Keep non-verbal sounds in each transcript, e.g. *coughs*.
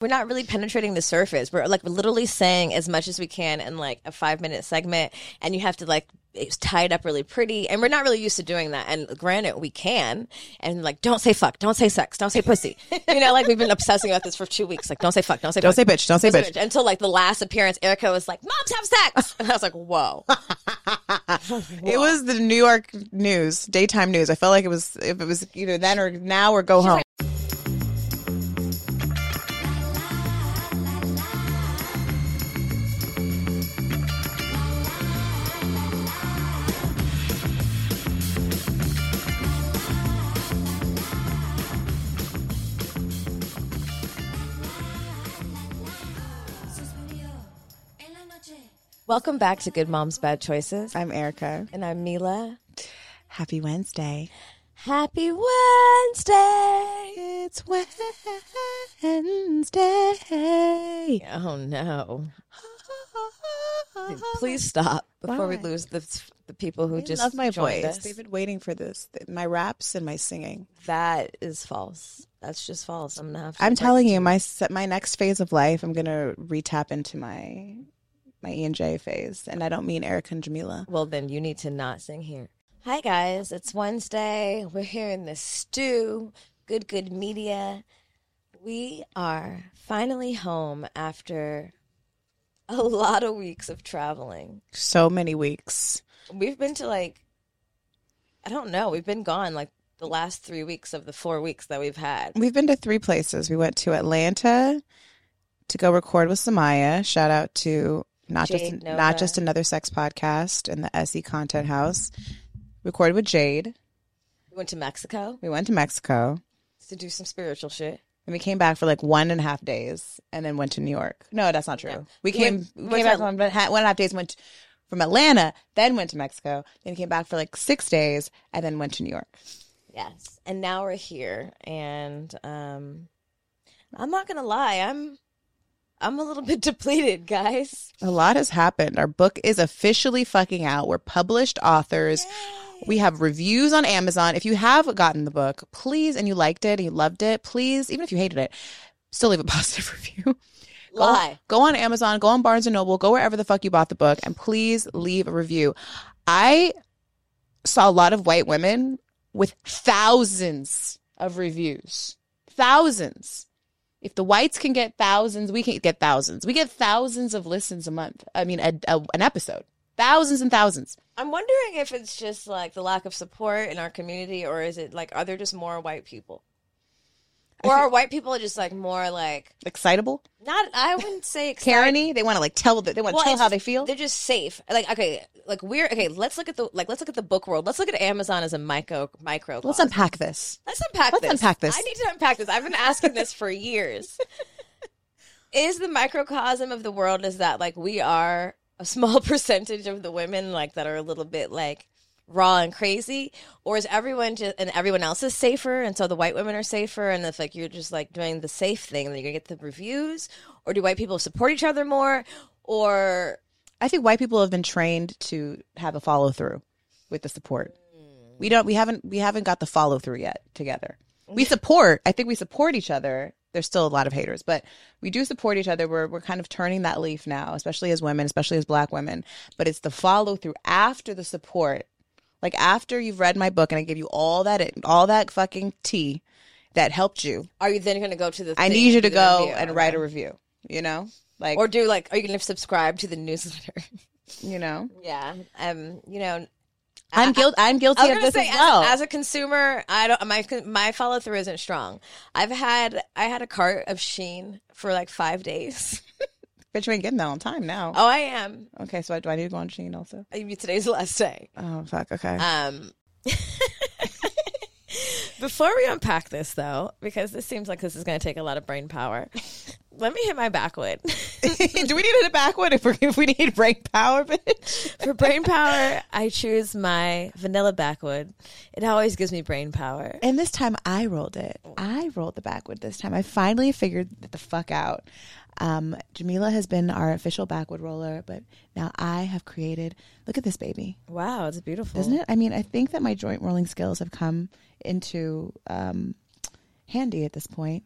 we're not really penetrating the surface. We're like literally saying as much as we can in like a five minute segment, and you have to like it's tied up really pretty, and we're not really used to doing that. And granted, we can, and like don't say fuck, don't say sex, don't say pussy. you know, like we've been obsessing about this for two weeks. Like don't say fuck, don't say Don't say bitch. Don't say bitch. bitch. Until like the last appearance, Erica was like, "Moms have sex," and I was like, "Whoa." *laughs* It was the New York news, daytime news. I felt like it was if it was either then or now or go home. Suspirió Welcome back to Good Moms Bad Choices, I'm Erica. and I'm Milah. Happy Wednesday. Happy Wednesday. It's Wednesday. Oh no! *laughs* Please stop before we lose the the people who I just love my voice. us. They've been waiting for this. My raps and my singing. That is false. That's just false. I'm gonna have. To I'm telling you, my my next phase of life, I'm gonna retap into my my E and J phase, and I don't mean Erica and Jamila. Well, then you need to not sing here. Hi guys, it's Wednesday. We're here in the stew. Good, good media. We are finally home after a lot of weeks of traveling. So many weeks. We've been to like, I don't know. We've been gone like the last three weeks of the four weeks that we've had. We've been to three places. We went to Atlanta to go record with Samaya. Shout out to not Jade just Nova. not just another sex podcast in the SE Content House. Recorded with Jade. We went to Mexico We went to Mexico. to do some spiritual shit. And we came back for like one and a half days and then went to New York. No, that's not true. We came went- we came back to- for one and a half- one and a half days, went from Atlanta, then went to Mexico, then came back for like six days, and then went to New York. Yes. And now we're here and um I'm not gonna lie, I'm I'm a little *laughs* bit depleted, guys. A lot has happened. Our book is officially fucking out. We're published authors. We have reviews on Amazon. If you have gotten the book, please, and you liked it and you loved it, please, even if you hated it, still leave a *laughs* positive review. Go- Go on Amazon, go on Barnes and Noble, go wherever the fuck you bought the book, and please leave a review. I saw a lot of white women with thousands of reviews. Thousands. If the whites can get thousands, we can get thousands. We get thousands of listens a month. I mean, a, a, an episode. Thousands and thousands. I'm wondering if it's just like the lack of support in our community or is it like are there just more white people? Or are white people just like more like Excitable. not I wouldn't say excited. Karen They want to like tell the, they want to Well, tell it's how just- they feel. They're just safe. Like okay, like we're okay. Let's look at the like let's look at the book world. Let's look at Amazon as a micro micro. Let's unpack this. Let's unpack Let's this. unpack this. I need to unpack this. I've been asking this for years. *laughs* is the microcosm of the world is that like we are a small *laughs* percentage of the women like that are a little bit like raw and crazy or is everyone just and everyone else is safer and so the white women are safer and if like you're just like doing the safe thing then you're gonna get the reviews or do white people support each other more or I think white people have been trained to have a follow through with the support. We don't. We haven't. We haven't got the follow through yet together. We support. I think we support each other. There's still a lot of haters, but we do support each other. We're we're kind of turning that leaf now, especially as women, especially as Black women. But it's the follow through after the support, like after you've read my book and I give you all that all that fucking tea that helped you. are you then gonna go to the I need you to go review? and write a review. You know, like or do like are you gonna subscribe to the newsletter *laughs* you know. yeah um you know I'm guilty. I'm guilty of this say, as well. as, as a consumer, I don't my my follow through isn't strong. I've had I had a cart of Shein for like five days. *laughs* Bitch, you ain't getting that on time now. Oh, I am. Okay, so I, do I need to go on Shein also? I mean, Today's the last day. Oh fuck. Okay. Um, *laughs* before we unpack this, though, because this seems like this is going to take a lot of brain power, let me hit my backwood. *laughs* *laughs* do we need it backwood if we if we need brain power, bitch? For brain power, I choose my vanilla backwood. It always gives me brain power. And this time I rolled it. I rolled the backwood this time. I finally figured the fuck out. Um, Jamila has been our official backwood roller, but now I have created. Look at this baby, Wow, it's beautiful, isn't it? I mean, I think that my joint rolling skills have come into um, handy at this point.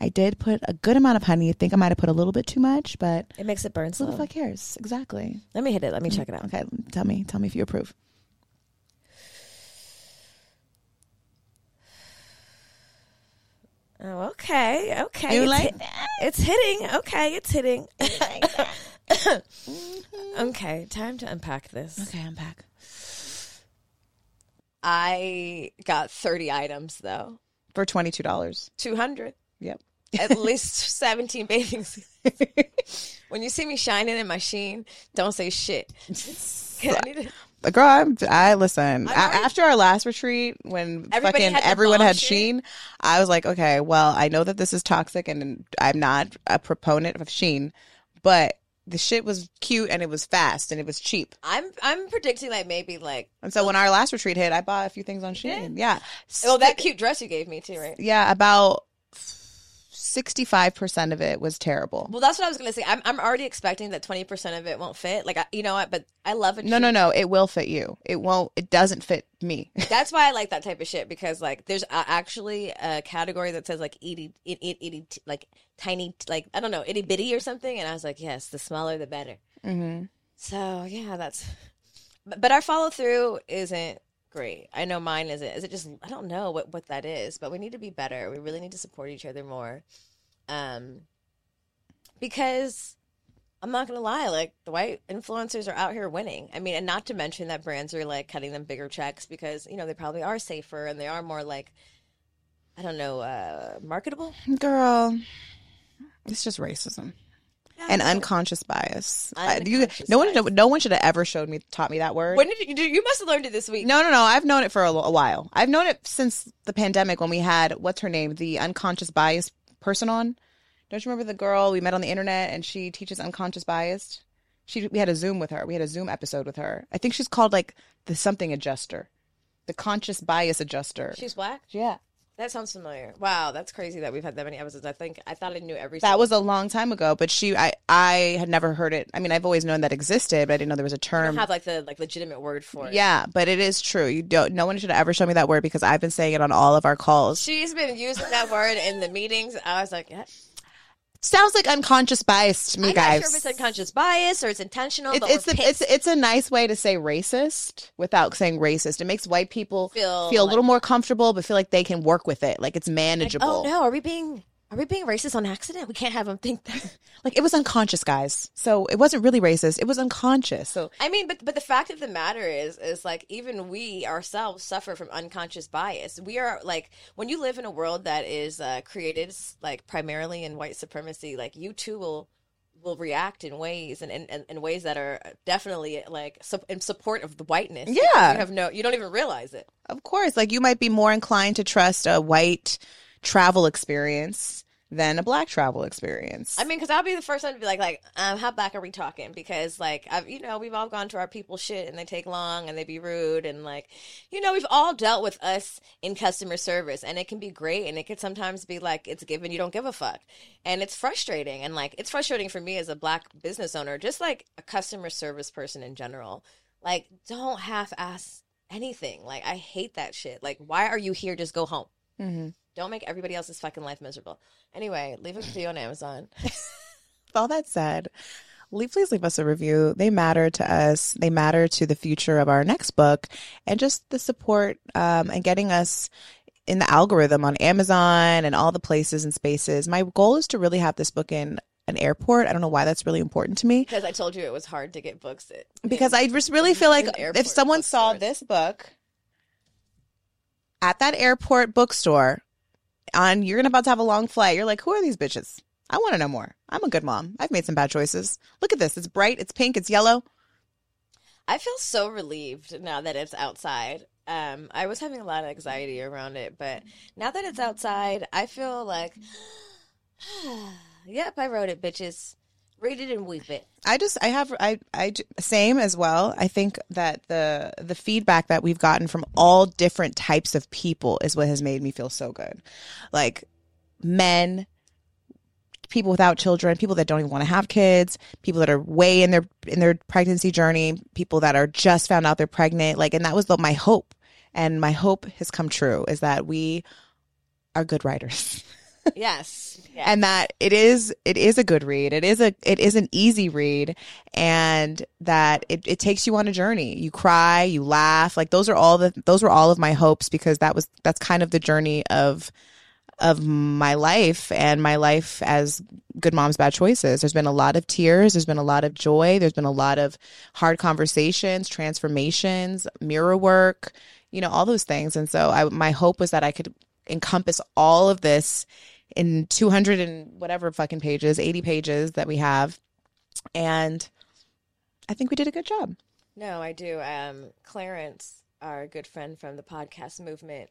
I did put a good amount of honey. I think I might have put a little bit too much, but It makes it burn who the slow. fuck cares? Exactly. Let me hit it. Let me mm, check it out. Okay, tell me, tell me if you approve. Oh, okay. Okay. You it's like hit- It's hitting. Okay, it's hitting. *laughs* *coughs* okay, time to unpack this. Okay, I'm. I got 30 items though. For twenty two dollars. 200. Yep. At *laughs* least 17 bathing suits. *laughs* When you see me shining in my sheen, don't say shit. *laughs* To- Girl, I'm, I listen. Already- after our last retreat, when Everybody fucking had everyone had shit. Shein, I was like, okay, well, I know that this is toxic, and I'm not a proponent of Shein, but the shit was cute and it was fast and it was cheap. I'm I'm predicting like maybe like And so when our last retreat hit, I bought a few things on Shein. Yeah. oh that cute dress you gave me too, right? Yeah, about sixty five percent of it was terrible. Well, that's what I was gonna say. I'm I'm already expecting that 20 percent of it won't fit. Like I, you know what? But I love it. No, no, no. It will fit you. It won't. It doesn't fit me. *laughs* That's why I like that type of shit because like there's a, actually a category that says like itty itty itty like tiny like I don't know itty bitty or something, and I was like, yes, the smaller the better. hmm So yeah, that's. But, but our follow through isn't great. I know mine isn't. Is it just I don't know what what that is, but we need to be better. We really need to support each other more, um, because I'm not gonna lie, like the white influencers are out here winning. I mean, and not to mention that brands are like cutting them bigger checks because you know they probably are safer and they are more like. I don't know, uh, marketable Girl, it's just racism and unconscious bias. I- you, no one, bias. no one should have ever showed me, taught me that word. When did you? You must have learned it this week. No, no, no. I've known it for a, a while. I've known it since the pandemic when we had what's her name, the unconscious bias person on. Don't you remember the girl we met on the internet and she teaches unconscious bias? She we had a Zoom with her. We had a Zoom episode with her. I think she's called like the something adjuster, the conscious bias adjuster. She's black. yeah, That sounds familiar. Wow, that's crazy that we've had that many episodes. I think I thought I knew every. that was a long time ago. But she, I, I had never heard it. I mean, I've always known that existed, but I didn't know there was a term. don't have like the like legitimate word for it. Yeah, but it is true. You don't. No one should have ever shown me that word because I've been saying it on all of our calls. She's been using that word in the meetings. I was like, yeah. Sounds like unconscious bias to me, I'm guys. not sure if it's unconscious bias or it's intentional. It's it's, the, it's it's a nice way to say racist without saying racist. It makes white people Feel feel, a little more comfortable, but feel like they can work with it, like it's oh, manageable. oh no, are we being are we being racist on accident? We can't have them think that. *laughs* Like it was unconscious, guys. So it wasn't really racist. It was unconscious. So I mean, but but the fact of the matter is, is like even we ourselves suffer from unconscious bias. We are like when you live in a world that is uh, created like primarily in white supremacy, like you too will will react in ways and in, in, in ways that are definitely like su- in support of the whiteness. Yeah. you have no, you don't even realize it. of course, like you might be more inclined to trust a white travel experience than a black travel experience. I mean, because I'll be the first one to be like, like, um, how black are we talking? Because like, I've, you know, we've all gone to our people shit and they take long and they be rude and like, you know, we've all dealt with us in customer service and it can be great and it can sometimes be like it's given you don't give a fuck and it's frustrating and like it's frustrating for me as a black business owner, just like a customer service person in general. Like, don't half ass anything. Like, I hate that shit. Like, why are you here? Just go home. Mhm. Don't make everybody else's fucking life miserable. Anyway, leave a review on Amazon. *laughs* With all that said, leave, please leave us a review. They matter to us. They matter to the future of our next book and just the support um, and getting us in the algorithm on Amazon and all the places and spaces. My goal is to really have this book in an airport. I don't know why that's really important to me Because I told you it was hard to get books. At, because I just really feel like if someone saw this book at that airport bookstore on you're about to have a long flight, you're like, who are these bitches? I want to know more. I'm a good mom. I've made some bad choices. Look at this. It's bright. It's pink. It's yellow. I feel so relieved now that it's outside. Um, I was having a lot of anxiety around it, but now that it's outside, I feel like, *sighs* *sighs* yep, I wrote it, bitches. Read it and weep it. I just I have I I same as well. I think that the the feedback that we've gotten from all different types of people is what has made me feel so good. Like men, people without children, people that don't even want to have kids, people that are way in their in their pregnancy journey, people that are just found out they're pregnant. Like and that was the, my hope. And my hope has come true is that we are good writers. *laughs* yes. yes. *laughs* and that it is it is a good read. It is a it is an easy read and that it, it takes you on a journey. You cry, you laugh. Like those are all the those were all of my hopes because that was that's kind of the journey of of my life and my life as good moms bad choices there's been a lot of tears there's been a lot of joy there's been a lot of hard conversations transformations mirror work you know all those things and so I, my hope was that i could encompass all of this in 200 and whatever fucking pages 80 pages that we have and i think we did a good job No, I do. Um, Clarence, our good friend from the podcast movement,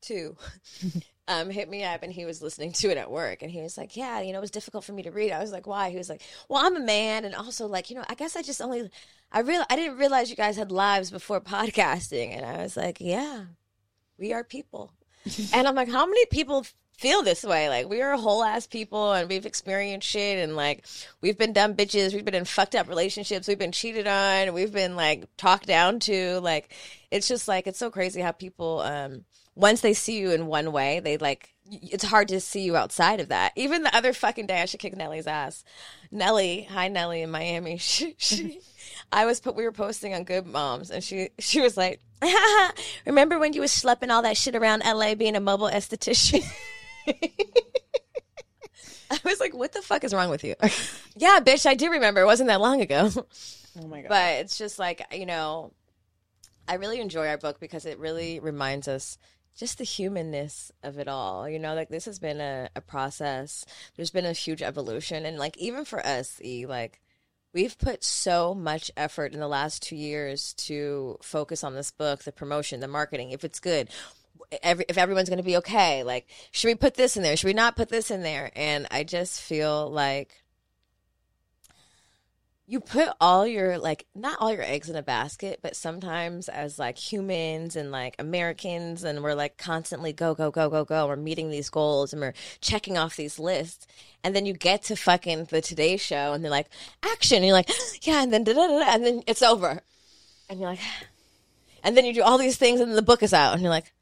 too, *laughs* um, hit me up and he was listening to it at work and he was like, "Yeah, you know, it was difficult for me to read." I was like, "Why?" He was like, "Well, I'm a man and also like, you know, I guess I just only, I real, I didn't realize you guys had lives before *laughs* podcasting." And I was like, "Yeah, we are people." *laughs* and I'm like, "How many people?" Feel this way, like we are whole ass people, and we've experienced shit, and like we've been dumb bitches, we've been in fucked up relationships, we've been cheated on, we've been like talked down to, like it's just like it's so crazy how people um once they see you in one way they like it's hard to see you outside of that. Even the other fucking day i should kick nelly's ass. Nelly hi nelly in miami. *laughs* She, she i was put we were posting on good moms and she she was like *laughs* remember when you was schlepping all that shit around la being a mobile esthetician *laughs* *laughs* I was like, what the fuck is wrong with you? *laughs* yeah, bitch, I do remember. It wasn't that long ago. *laughs* oh my god But it's just like, you know, I really enjoy our book because it really reminds us just the humanness of it all. You know, like this has been a, a process. There's been a huge evolution. And like even for us, E, like we've put so much effort in the last two years to focus on this book, the promotion, the marketing, if it's good. Every, if everyone's going to be okay, like, should we put this in there? Should we not put this in there? And I just feel like you put all your like not all your eggs in a basket but sometimes as like humans and like americans and we're like constantly go go go go go we're meeting these goals and we're checking off these lists and then you get to fucking the today show and they're like action and you're like *gasps* yeah and then da, da, da, and then it's over and you're like *sighs* and then you do all these things and the book is out and you're like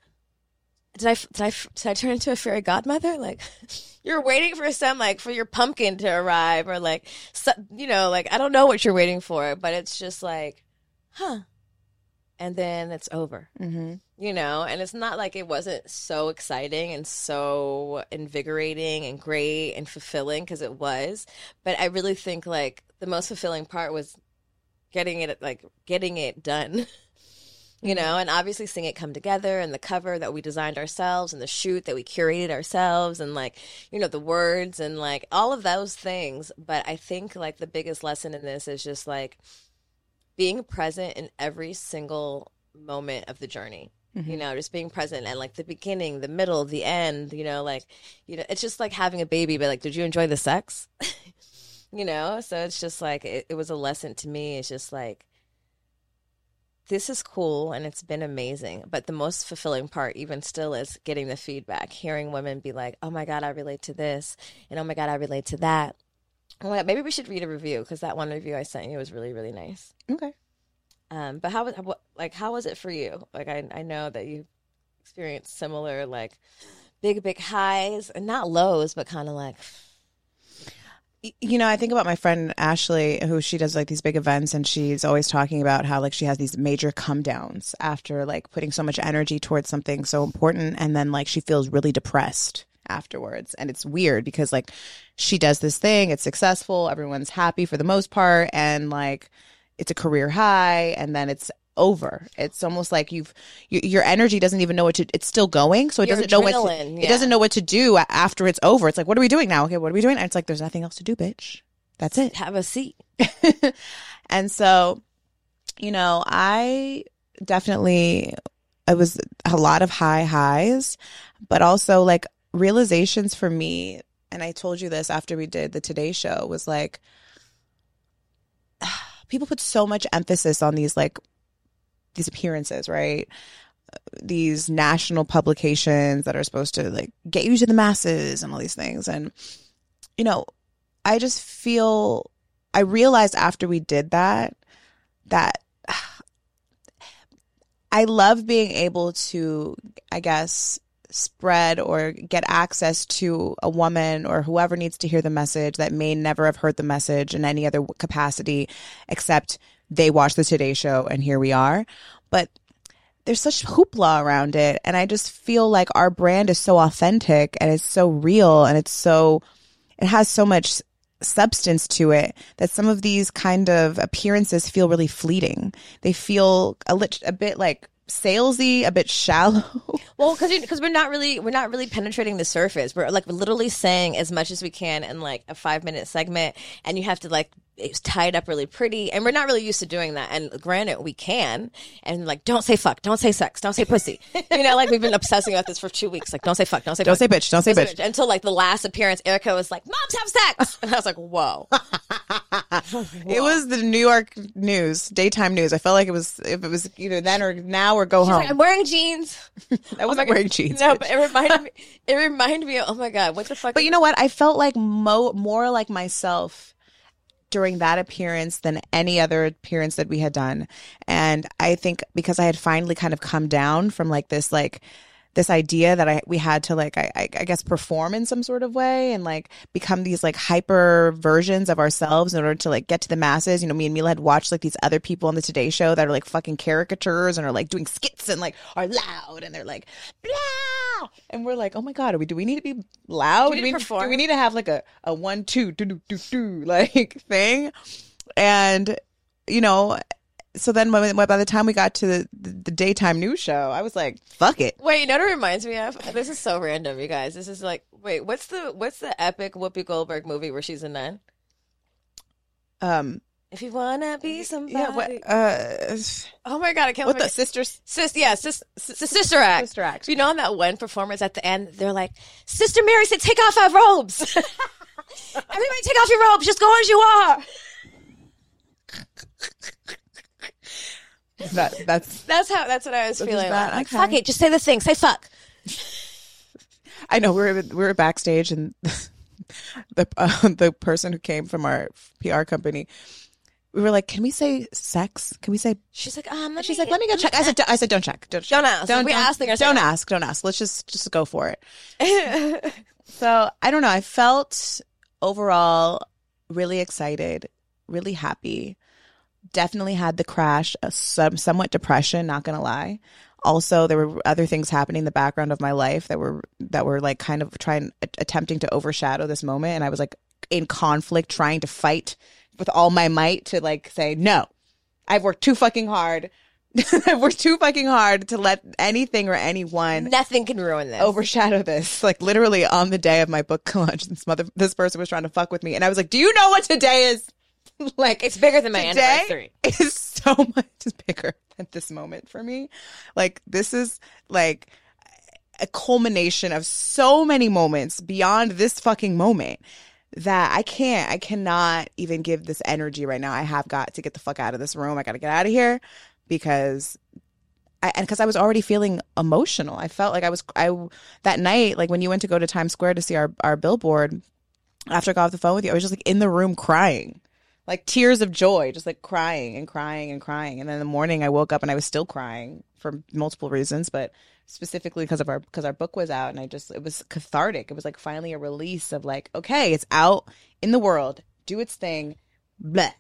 did I did I did I turn into a fairy godmother? *laughs* Like, you're waiting for some like for your pumpkin to arrive, or like, you know, like I don't know what you're waiting for, but it's just like, huh, and then it's over, mm-hmm. you know. And it's not like it wasn't so exciting and so invigorating and great and fulfilling because it was, but I really think like the most fulfilling part was getting it like getting it done. *laughs* you know, and obviously seeing it come together and the cover that we designed ourselves and the shoot that we curated ourselves and like, you know, the words and like all of those things. But I think like the biggest lesson in this is just like being present in every single moment of the journey. Mm-hmm. You know, just being present and like the beginning, the middle, the end, you know, like, you know, it's just like having a baby, but like, did you enjoy the sex? *laughs* you know, so it's just like, it, it was a lesson to me. It's just like, this is cool and it's been amazing. But the most fulfilling part, even still, is getting the feedback, hearing women be like, oh my God, I relate to this. And oh my God, I relate to that. Oh my God, maybe we should read a review because that one review I sent you was really, really nice. okay Um, but how was like how was it for you? Like I I know that you experienced similar like big big highs and not lows, but kind of like you know, I think about my friend Ashley, who she does like these big events, and she's always talking about how like she has these major come downs after like putting so much energy towards something so important, and then like she feels really depressed afterwards. And it's weird because like she does this thing, it's successful, everyone's happy for the most part, and like it's a career high, and then it's over. It's almost like you've your, your energy doesn't even know what to. It's still going, so it Your doesn't know what to, adrenaline, it doesn't know what to do after it's over. It's like, what are we doing now? Okay, what are we doing? And it's like, there's nothing else to do, bitch. That's it. have a seat. *laughs* and so, you know, I definitely it was a lot of high highs, but also like realizations for me. And I told you this after we did the Today Show was like *sighs* people put so much emphasis on these like these appearances, right? These national publications that are supposed to like get you to the masses and all these things. And, you know, I just feel, I realized after we did that, that *sighs* I love being able to, I guess, spread or get access to a woman or whoever needs to hear the message that may never have heard the message in any other capacity except they watch the Today Show and here we are. But there's such hoopla around it. And I just feel like our brand is so authentic and it's so real and it's so, it has so much substance to it that some of these kind of appearances feel really fleeting. They feel a, lit- a bit like salesy, a bit shallow. *laughs* Well, because because we're not really we're not really penetrating the surface. We're like literally saying as much as we can in like a five minute segment, and you have to like it's tied up really pretty, and we're not really used to doing that. And granted, we can, and like don't say fuck, don't say sex, don't say pussy. you know, like we've been obsessing about this for two weeks. Like don't say fuck, don't say Don't pussy. say bitch, don't say bitch. Until like the last appearance, Erica was like, "Moms have sex," *laughs* and I was like, "Whoa." *laughs* It was the New York news, daytime news. I felt like it was if it was either then or now or go She's home. like, I'm wearing jeans. *laughs* I wasn't wearing jeans. No, bitch. but it reminded me. It reminded me. Of, oh my god, what the fuck? But you know what? I felt like mo- more like myself during that appearance than any other appearance that we had done. And I think because I had finally kind of come down from like this, like, this idea that I we had to like I, I guess perform in some sort of way and like become these like hyper versions of ourselves in order to like get to the masses. You know, me and Milah had watched like these other people on the Today Show that are like fucking caricatures and are like doing skits and like are loud and they're like blah and we're like, oh my god, are we do we need to be loud? Do we need to perform? do we need to have like a a one two do do do do *laughs* like thing? And you know, so then when, by the time we got to the, the, the daytime news show, I was like, fuck it. Wait, you know what it reminds me of? This is so random, you guys. This is like, wait, what's the what's the epic Whoopi Goldberg movie where she's a nun? Um, If you wanna be somebody, yeah, what, uh, oh my god, I can't. what the sisters? Sis, yeah, sis, sis, sister act. Sister Act. You know, in that one performance at the end, they're like, "Sister Mary said, take off our robes. *laughs* Everybody, take off your robes. Just go as you are." *laughs* That that's. That's how. That's what I was feeling. bad. Like, Okay. fuck it. Just say the thing. Say fuck. *laughs* I know we were we were backstage and *laughs* the uh, the person who came from our PR company, we were like, "Can we say sex? Can we say?" She's like, um. Let She's me, like, "Let me go check." I said, "I said, don't check. Don't, Don't ask. Don't We don't, asked, they're Don't ask. Don't ask. Let's just just go for it." *laughs* So I don't know. I felt overall really excited, really happy. Definitely had the crash, uh, some somewhat depression. Not gonna lie. Also, there were other things happening in the background of my life that were that were like kind of trying attempting to overshadow this moment, and I was like in conflict, trying to fight with all my might to like say no. I've worked too fucking hard. *laughs* I've worked too fucking hard to let anything or anyone Nothing can ruin this. overshadow this. Like literally on the day of my book *laughs* launch, this mother, this person was trying to fuck with me, and I was like, "Do you know what today is?" *laughs* like It's bigger than my anniversary. *laughs* is so much bigger at this moment for me. Like this is like a culmination of so many moments beyond this fucking moment that I can't, I cannot even give this energy right now. I have got to get the fuck out of this room. I got to get out of here because I, and because I was already feeling emotional. I felt like I was, I, that night, like when you went to go to Times Square to see our, our billboard, after I got off the phone with you, I was just like in the room crying, like tears of joy, just like crying and crying and crying. And then in the morning I woke up and I was still crying for multiple reasons, but specifically because of our, because our book was out and I just, it was cathartic. It was like finally a release of like, okay, it's out in the world, do its thing, bleh.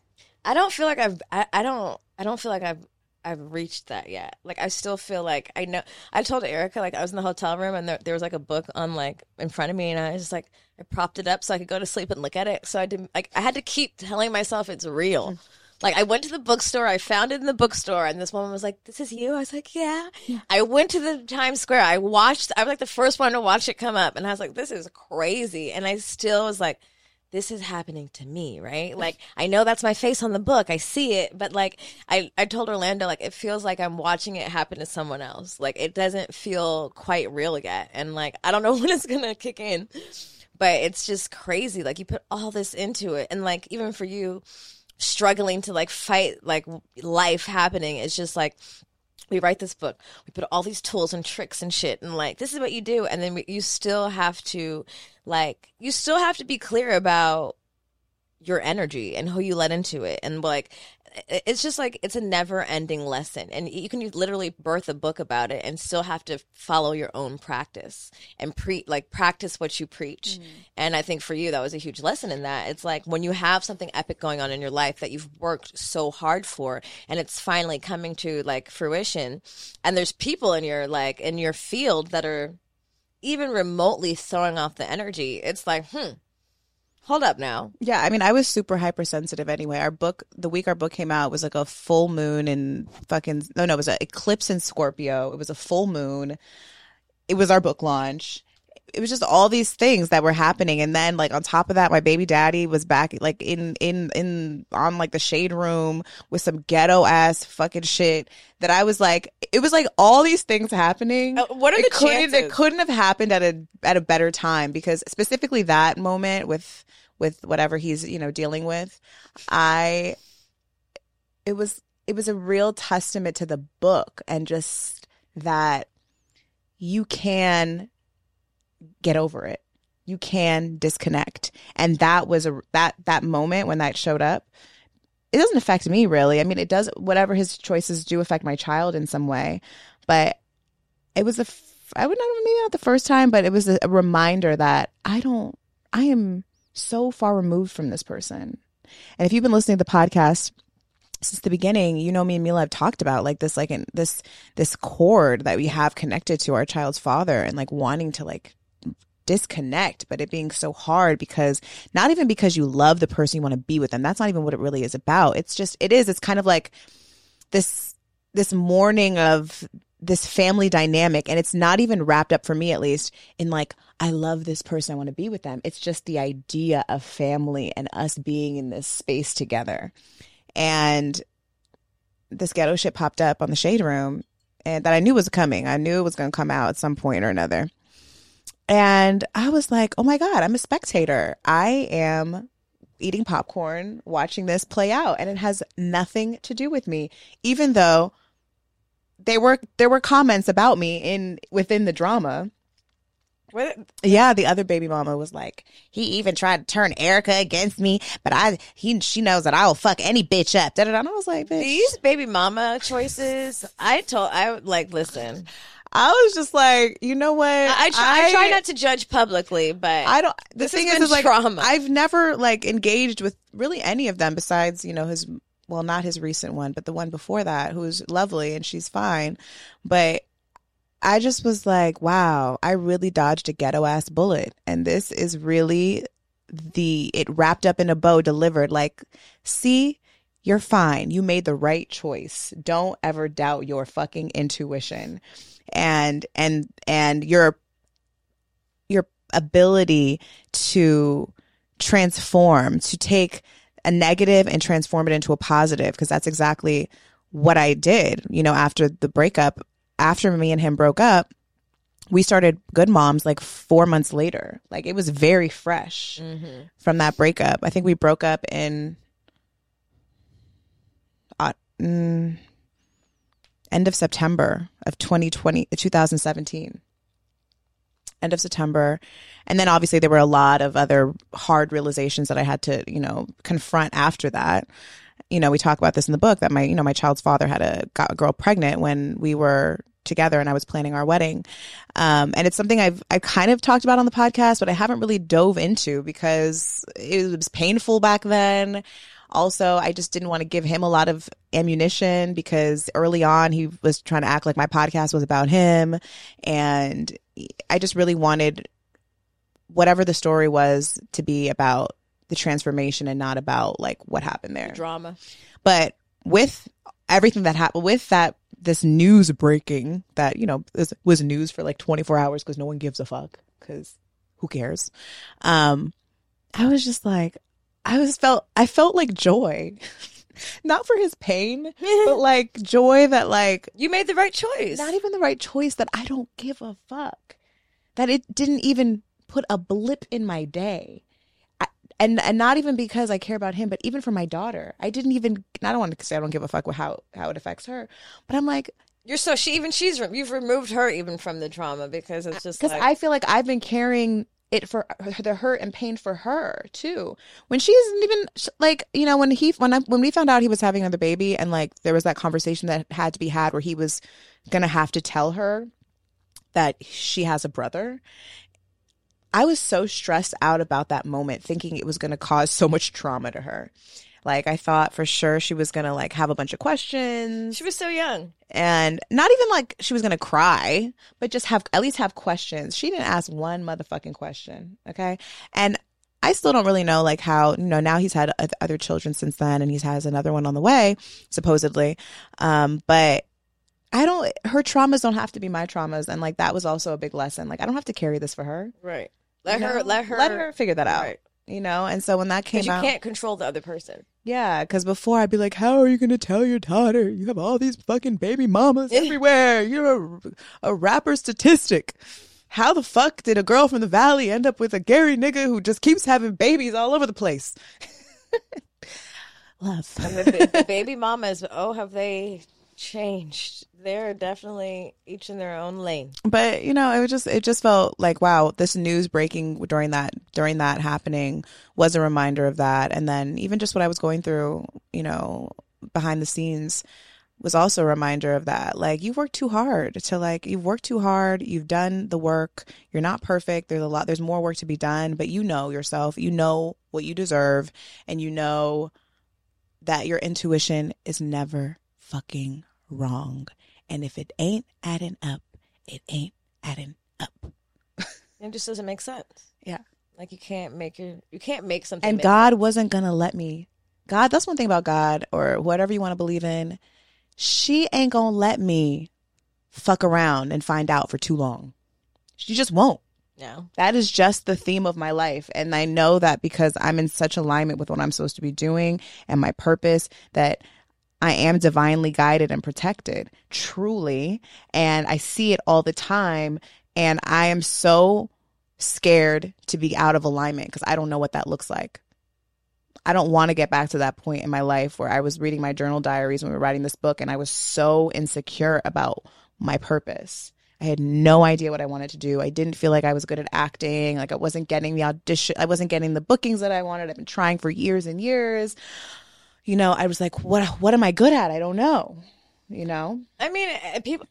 I don't feel like I've. I, I don't. I don't feel like I've. I've reached that yet. Like I still feel like I know. I told Erica like I was in the hotel room and there, there was like a book on like in front of me and I was just like I propped it up so I could go to sleep and look at it. So I didn't like I had to keep telling myself it's real. Mm. Like I went to the bookstore, I found it in the bookstore, and this woman was like, "This is you." I was like, "Yeah." I went to the Times Square. I watched. I was like the first one to watch it come up, and I was like, "This is crazy." And I still was like, this is happening to me, right? Like I know that's my face on the book. I see it, but like I I told Orlando like it feels like I'm watching it happen to someone else. Like it doesn't feel quite real yet. And like I don't know *laughs* when it's going to kick in. But it's just crazy. Like you put all this into it and like even for you struggling to like fight like life happening, it's just like we write this book we put all these tools and tricks and shit and like this is what you do and then we, you still have to like you still have to be clear about your energy and who you let into it and like it's just like it's a never ending lesson and you can literally birth a book about it and still have to follow your own practice and pre like practice what you preach mm-hmm. and i think for you that was a huge lesson in that it's like when you have something epic going on in your life that you've worked so hard for and it's finally coming to like fruition and there's people in your like in your field that are even remotely throwing off the energy it's like hmm Hold up now. Yeah, I mean, I was super hypersensitive anyway. Our book, the week our book came out, was like a full moon in fucking no, no, it was an eclipse in Scorpio. It was a full moon. It was our book launch. It was just all these things that were happening, and then like on top of that, my baby daddy was back like in in in on like the shade room with some ghetto ass fucking shit that I was like, it was like all these things happening. Uh, what are it the chances? It couldn't have happened at a at a better time because specifically that moment with with whatever he's you know dealing with i it was it was a real testament to the book and just that you can get over it. You can disconnect. And that was a that that moment when that showed up it doesn't affect me really. I mean it does whatever his choices do affect my child in some way. But it was a i would not maybe not the first time but it was a, a reminder that i don't i am so far removed from this person. And if you've been listening to the podcast since the beginning, you know me and Mila have talked about like this like in, this this cord that we have connected to our child's father and like wanting to like disconnect, but it being so hard because not even because you love the person you want to be with them. That's not even what it really is about. It's just it is. It's kind of like this this mourning of this family dynamic and it's not even wrapped up for me at least in like I love this person I want to be with them. It's just the idea of family and us being in this space together. And this ghetto shit popped up on the shade room and that I knew was coming. I knew it was going to come out at some point or another. And I was like, "Oh my god, I'm a spectator. I am eating popcorn watching this play out and it has nothing to do with me even though they were there were comments about me in within the drama. What? Yeah, the other baby mama was like, he even tried to turn Erica against me, but I he she knows that I will fuck any bitch up. Da, da, da. And I was like, bitch. these baby mama choices. I told I like listen. I was just like, you know what? I, I, try, I, try not to judge publicly, but I don't. The thing is, is like, trauma. I've never like engaged with really any of them besides you know his well, not his recent one, but the one before that, who's lovely and she's fine. But I just was like, wow, I really dodged a ghetto ass bullet. And this is really the, it wrapped up in a bow delivered. Like, see, you're fine. You made the right choice. Don't ever doubt your fucking intuition and, and, and your, your ability to transform, to take a negative and transform it into a positive because that's exactly what I did. You know, after the breakup, after me and him broke up, we started Good Moms like four months later. Like it was very fresh mm-hmm. from that breakup. I think we broke up in uh, mm, end of September of 2020, 2017 end of September. And then obviously there were a lot of other hard realizations that I had to, you know, confront after that. You know, we talk about this in the book that my, you know, my child's father had a got a girl pregnant when we were together and I was planning our wedding. Um, and it's something I've, I kind of talked about on the podcast, but I haven't really dove into because it was painful back then. Also, I just didn't want to give him a lot of ammunition because early on he was trying to act like my podcast was about him. And I just really wanted whatever the story was to be about the transformation and not about like what happened there. The drama. But with everything that happened, with that, this news breaking that, you know, was, was news for like 24 hours because no one gives a fuck because who cares? Um, I was just like, I was felt, I felt like joy. *laughs* not for his pain, *laughs* but like joy that like you made the right choice. Not even the right choice that I don't give a fuck. That it didn't even put a blip in my day. I, and and not even because I care about him, but even for my daughter. I didn't even I don't want to say I don't give a fuck with how how it affects her. But I'm like you're so she even she's you've removed her even from the trauma because it's just because like, I feel like I've been carrying it for the hurt and pain for her too. When she isn't even like, you know, when he when I when we found out he was having another baby and like there was that conversation that had to be had where he was gonna have to tell her that she has a brother. I was so stressed out about that moment, thinking it was going to cause so much trauma to her. Like I thought for sure she was gonna like have a bunch of questions. She was so young. And not even like she was gonna cry, but just have at least have questions. She didn't ask one motherfucking question. Okay. And I still don't really know like how, you know, now he's had other children since then and he has another one on the way, supposedly. Um, but I don't her traumas don't have to be my traumas and like that was also a big lesson. Like I don't have to carry this for her. Right. Let her know? let her let her figure that out. Right. You know, and so when that came you out, can't control the other person. yeah, because before I'd be like, "How are you going to tell your daughter you have all these fucking baby mamas *laughs* everywhere? You're a, a rapper statistic. How the fuck did a girl from the valley end up with a Gary nigga who just keeps having babies all over the place?" *laughs* Love. And the, the *laughs* baby mamas, oh, have they changed? They're definitely each in their own lane. but you know it was just it just felt like wow this news breaking during that during that happening was a reminder of that. And then even just what i was going through you know behind the scenes was also a reminder of that. Like you've worked too hard to like you've worked too hard. You've done the work. You're not perfect. There's a lot there's more work to be done but you know yourself. You know what you deserve and you know that your intuition is never fucking wrong and if it ain't adding up, it ain't adding up. *laughs* It just doesn't make sense. Yeah. Like you can't make your you can't make something. And make God sense. wasn't to let me. God, that's one thing about God or whatever you want to believe in. She ain't to let me fuck around and find out for too long. She just won't. No. That is just the theme of my life. And I know that because I'm in such alignment with what I'm supposed to be doing and my purpose that I am divinely guided and protected, truly. And I see it all the time. And I am so scared to be out of alignment because I don't know what that looks like. I don't want to get back to that point in my life where I was reading my journal diaries when we were writing this book and I was so insecure about my purpose. I had no idea what I wanted to do. I didn't feel like I was good at acting. Like I wasn't getting the audition. I wasn't getting the bookings that I wanted. I've been trying for years and years. You know, I was like, what, what am I good at? I don't know, you know? I mean, uh, people.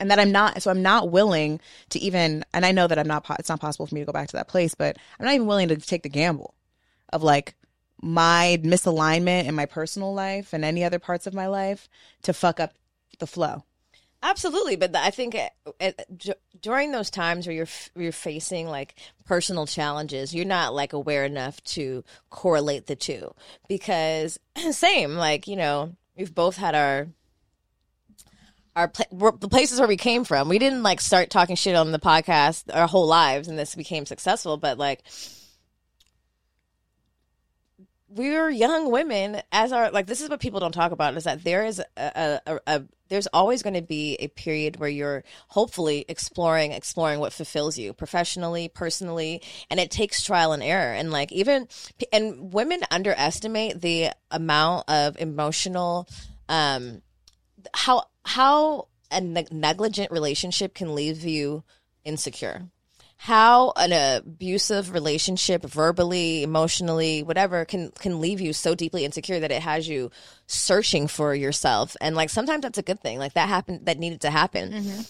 and that I'm not, so I'm not willing to even, and I know that I'm not, it's not possible for me to go back to that place, but I'm not even willing to take the gamble of like my misalignment in my personal life and any other parts of my life to fuck up the flow. Absolutely, but I think it, it, d- during those times where you're you're facing like personal challenges, you're not like aware enough to correlate the two because *clears throat* same like you know we've both had our our we're- the places where we came from. We didn't like start talking shit on the podcast our whole lives, and this became successful. But like were young women as our like this is what people don't talk about is that there is a, a, a, there's always going to be a period where you're hopefully exploring exploring what fulfills you professionally personally and it takes trial and error. And like even and women underestimate the amount of emotional um how how a neg- negligent relationship can leave you insecure how an abusive relationship verbally emotionally whatever can can leave you so deeply insecure that it has you searching for yourself. And like sometimes that's a good thing. Like that happened that needed to happen mm-hmm.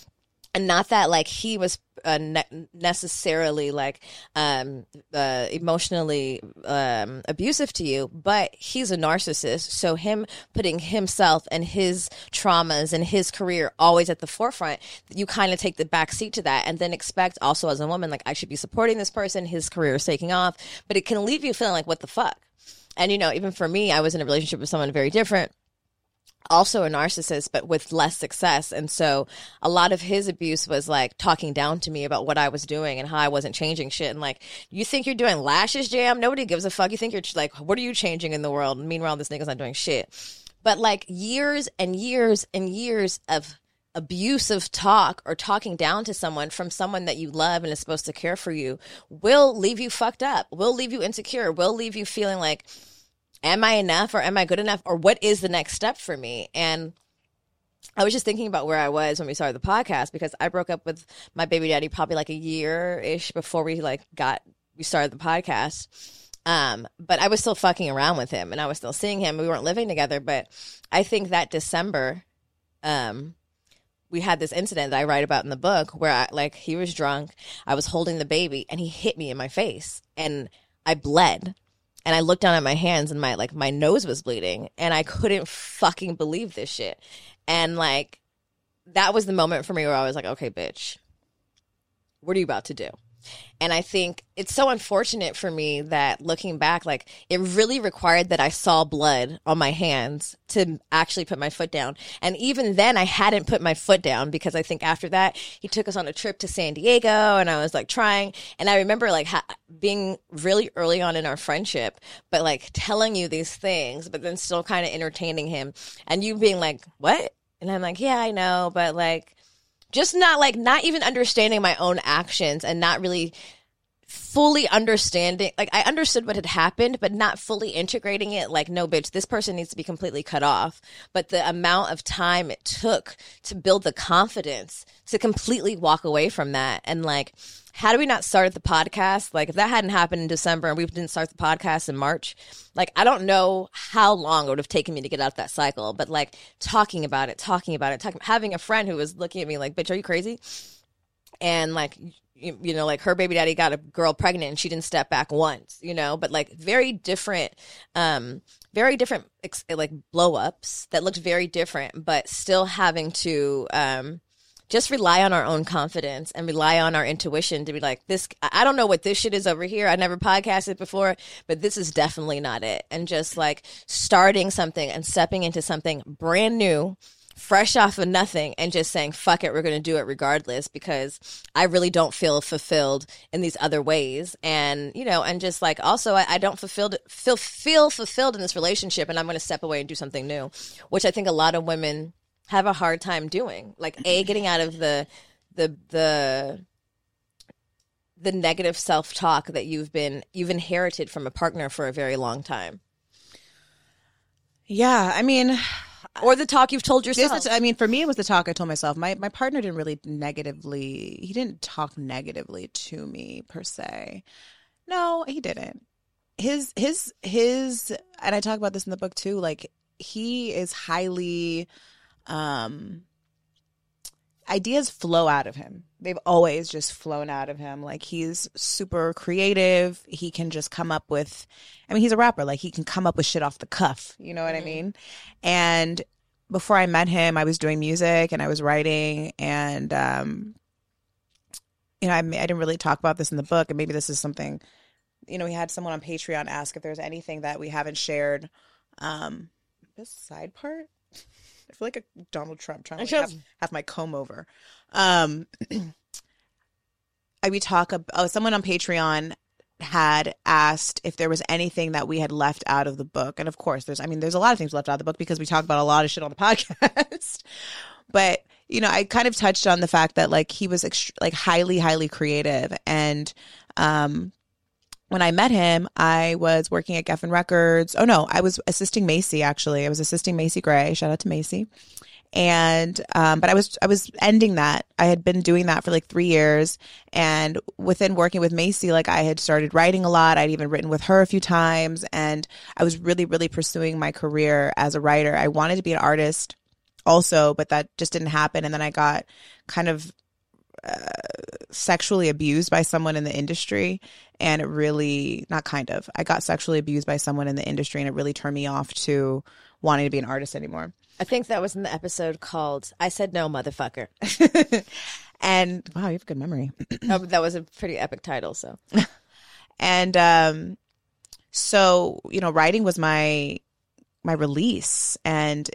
And not that like he was uh, ne- necessarily like um uh, emotionally um abusive to you but he's a narcissist. So him putting himself and his traumas and his career always at the forefront you kind of take the back seat to that and then expect also as a woman like I should be supporting this person. His career is taking off. But it can leave you feeling like what the fuck? And you know even for me I was in a relationship with someone very different also a narcissist but with less success. And so a lot of his abuse was like talking down to me about what i was doing and how i wasn't changing shit. And like you think you're doing lashes jam? Nobody gives a fuck. You think you're like what are you changing in the world? Meanwhile this nigga's not doing shit. But like years and years and years of abusive talk or talking down to someone from someone that you love and is supposed to care for you will leave you fucked up will leave you insecure will leave you feeling like am I enough or am I good enough or what is the next step for me? And I was just thinking about where I was when we started the podcast because I broke up with my baby daddy probably like a year ish before we like got we started the podcast. Um, but I was still fucking around with him and I was still seeing him. We weren't living together, but I think that December, um, we had this incident that I write about in the book where I like he was drunk, I was holding the baby and he hit me in my face and I bled. And I looked down at my hands and my like my nose was bleeding and I couldn't fucking believe this shit. And like that was the moment for me where I was like, okay, bitch, what are you about to do? And I think it's so unfortunate for me that looking back, like it really required that I saw blood on my hands to actually put my foot down. And even then, I hadn't put my foot down because I think after that, he took us on a trip to San Diego and I was like trying. And I remember like ha- being really early on in our friendship, but like telling you these things, but then still kind of entertaining him. And you being like, what? And I'm like, yeah, I know, but like, just not like not even understanding my own actions and not really fully understanding like I understood what had happened but not fully integrating it like no bitch this person needs to be completely cut off. But the amount of time it took to build the confidence to completely walk away from that. And like how do we not start the podcast like if that hadn't happened in December and we didn't start the podcast in March like I don't know how long it would have taken me to get out of that cycle. But like talking about it talking about it talking having a friend who was looking at me like bitch are you crazy? And like you, know, like her baby daddy got a girl pregnant and she didn't step back once, you know, but like very different, um, very different, like blow ups that looked very different, but still having to, um, just rely on our own confidence and rely on our intuition to be like this i don't know what this shit is over here. I never podcasted before but this is definitely not it. And just like starting something and stepping into something brand new fresh off of nothing and just saying fuck it we're going to do it regardless because i really don't feel fulfilled in these other ways. And you know and just like also i, I don't fulfilled feel feel fulfilled in this relationship and i'm going to step away and do something new which i think a lot of women have a hard time doing. Like a mm-hmm. getting out of the the the the negative self-talk that you've been you've inherited from a partner for a very long time. Yeah, I mean, or the talk you've told yourself I mean, for me, it was the talk I told myself. My my partner didn't really negatively. He didn't talk negatively to me per se. No, he didn't. His his his, and I talk about this in the book too. Like he is highly, um, ideas flow out of him. They've always just flown out of him. Like he's super creative. He can just come up with. I mean, he's a rapper. Like he can come up with shit off the cuff. You know what I mean? And before I met him, I was doing music and I was writing, and um, you know, I, I didn't really talk about this in the book, and maybe this is something. You know, we had someone on Patreon ask if there's anything that we haven't shared. Um, this side part, I feel like a Donald Trump trying to like, have, have my comb over. Um, *clears throat* I we talk about oh, someone on Patreon had asked if there was anything that we had left out of the book. And of course, there's, I mean, there's a lot of things left out of the book because we talk about a lot of shit on the *laughs* podcast. but, you know, I kind of touched on the fact that like he was ext- like highly, highly creative. And, um, when I met him, I was working at Geffen Records. Oh no, I was assisting Macy actually. I was assisting Macy Gray. Shout out to Macy and um, but I was I was ending that. I had been doing that for like three years, and within working with Macy, like I had started writing a lot. I'd even written with her a few times, and I was really really pursuing my career as a writer. I wanted to be an artist, also, but that just didn't happen. And then I got kind of uh, sexually abused by someone in the industry, and it really not kind of. I got sexually abused by someone in the industry, and it really turned me off to wanting to be an artist anymore. I think that was in the episode called "I Said No, Motherfucker." *laughs* and wow, you have a good memory. *clears throat* Oh, that was a pretty epic title. So, *laughs* and um, so you know, writing was my my release, and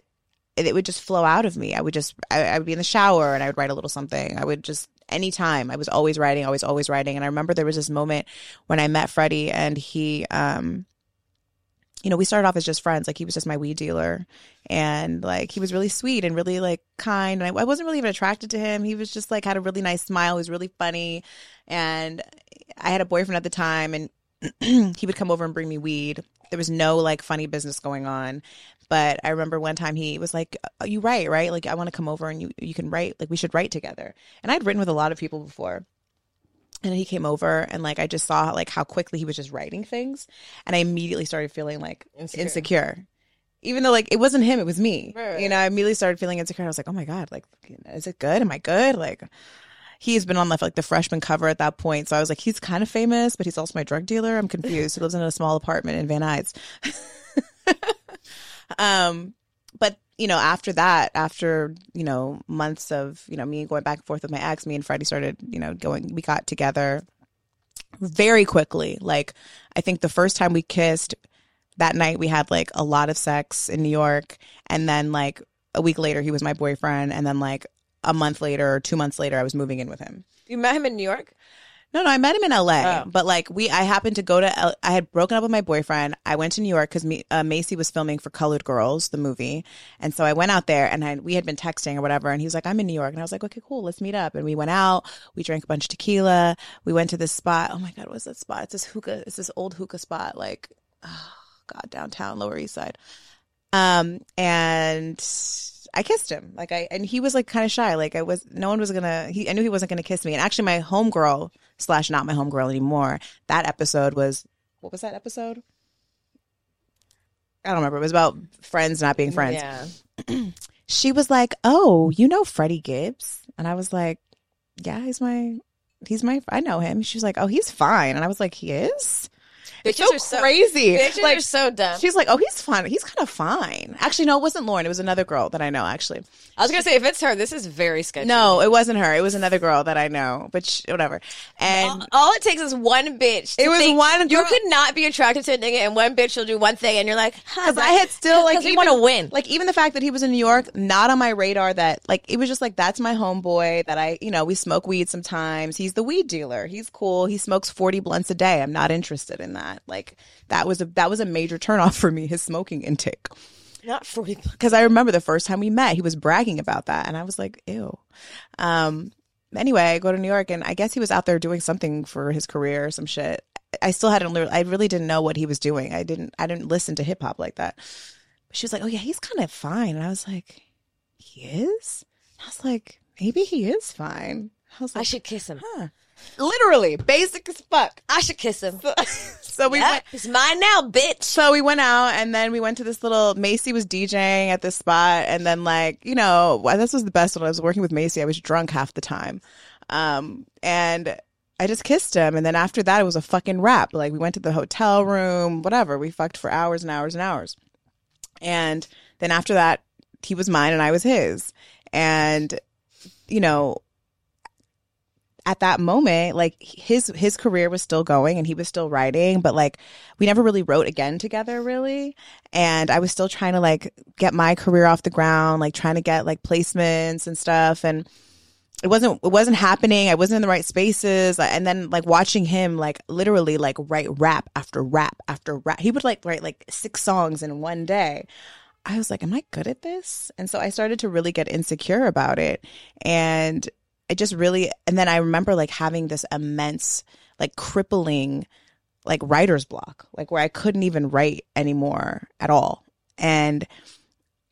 it, would just flow out of me. I would just I, I would be in the shower and I would write a little something. I would just anytime I was always writing, always always writing. And I remember there was this moment when I met Freddie, and he um you know, we started off as just friends. Like he was just my weed dealer, and like he was really sweet and really like kind. And I, I wasn't really even attracted to him. He was just like had a really nice smile. He was really funny, and I had a boyfriend at the time, and *clears throat* he would come over and bring me weed. there was no like funny business going on. But I remember one time he was like, "Oh, "You write, right? Like I want to come over and you you can write. Like we should write together." And I'd written with a lot of people before. And he came over and like I just saw like how quickly he was just writing things and I immediately started feeling like Insecure. insecure. Even though like it wasn't him, it was me. Right. You know, I immediately started feeling insecure. I was like, "Oh my god, like is it good? Am I good?" Like he's been on the like the freshman cover at that point. So I was like, he's kind of famous, but he's also my drug dealer. I'm confused. he lives in a small apartment in Van Nuys. *laughs* um, but you know, after that, after you know months of you know me going back and forth with my ex, me and Freddie started you know going. We got together very quickly. Like I think the first time we kissed that night, we had like a lot of sex in New York, and then like a week later, he was my boyfriend, and then like a month later or two months later, I was moving in with him. You met him in New York? No, no, I met him in LA, Oh. but like we, I happened to go to, L- I had broken up with my boyfriend. I went to New York because uh, Macy was filming for Colored Girls, the movie, and so I went out there and I, we had been texting or whatever, and he was like, "I'm in New York," and I was like, "Okay, cool, let's meet up." And we went out. We drank a bunch of tequila. We went to this spot. Oh my god, what's that spot? It's this hookah. It's this old hookah spot, like, oh god, downtown Lower East Side. Um, and I kissed him. Like I and he was like kind of shy. Like I was no one was gonna he I knew he wasn't gonna kiss me. And actually my homegirl slash not my homegirl anymore, that episode was what was that episode? I don't remember. It was about friends not being friends. Yeah. *clears throat* She was like, Oh, you know Freddie Gibbs? And I was like, Yeah, he's my he's my I know him. She was like, Oh, he's fine. And I was like, He is? Bitches so are so crazy. Bitches like are so dumb. She's like, oh, he's fine. He's kind of fine. Actually, no, it wasn't Lauren. It was another girl that I know. Actually, I was gonna say if it's her, this is very sketchy. no, it wasn't her. It was another girl that I know. But sh- whatever. And all it takes is one bitch. to It was think one You could not be attracted to a nigga, and one bitch will do one thing, and you're like, because I had still like we want to win. Like even the fact that he was in New York, not on my radar. That like it was just like that's my homeboy. That I you know we smoke weed sometimes. He's the weed dealer. He's cool. He smokes forty blunts a day. I'm not interested in that. Like that was a that was a major turnoff for me. His smoking intake. not forty. because I remember the first time we met, he was bragging about that, and I was like, "Ew." Um. Anyway, I go to New York, and I guess he was out there doing something for his career or some shit. I still hadn't. I really didn't know what he was doing. I didn't. I didn't listen to hip hop like that. But She was like, "Oh yeah, he's kind of fine," and I was like, "He is." I was like, "Maybe he is fine." I was like, I should kiss him. "Huh." Literally, basic as fuck. I should kiss him. So *laughs* we Yeah, went. it's mine now, bitch. So we went out and then we went to this little Macy was DJing at this spot and then like, you know, this was the best when I was working with Macy. I was drunk half the time. Um and I just kissed him and then after that it was a fucking wrap. Like we went to the hotel room, whatever. We fucked for hours and hours and hours. And then after that he was mine and I was his. And you know, at that moment, like his his career was still going and he was still writing, but like we never really wrote again together really. And I was still trying to like get my career off the ground, like trying to get like placements and stuff and it wasn't it wasn't happening. I wasn't in the right spaces. Uh, and then like watching him like literally like write rap after rap after rap. He would like write like six songs in one day. I was like, am I good at this? And so I started to really get insecure about it. And it just really and then I remember like having this immense like crippling like writer's block, like where I couldn't even write anymore at all. And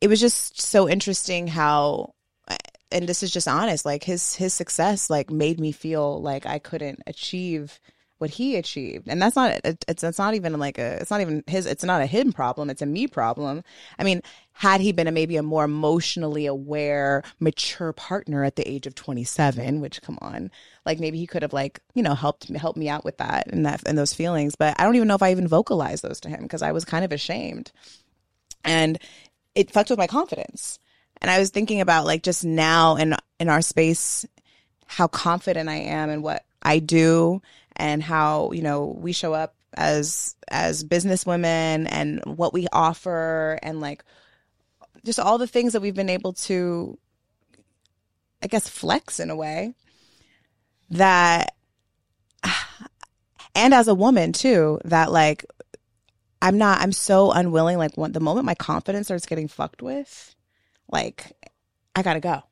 it was just so interesting how and this is just honest, like his his success like made me feel like I couldn't achieve what he achieved. And that's not it's it's not even like a it's not even his it's not a him problem, it's a me problem. I mean, had he been a maybe a more emotionally aware, mature partner at the age of 27, which come on, like maybe he could have like, you know, helped helped me out with that and that and those feelings, but I don't even know if I even vocalized those to him because I was kind of ashamed. And it fucked with my confidence. And I was thinking about like just now in in our space how confident I am in what I do and how, you know, we show up as as business women and what we offer and like just all the things that we've been able to I guess flex in a way that *sighs* and as a woman too that like I'm not I'm so unwilling like when the moment my confidence starts getting fucked with like I got to go.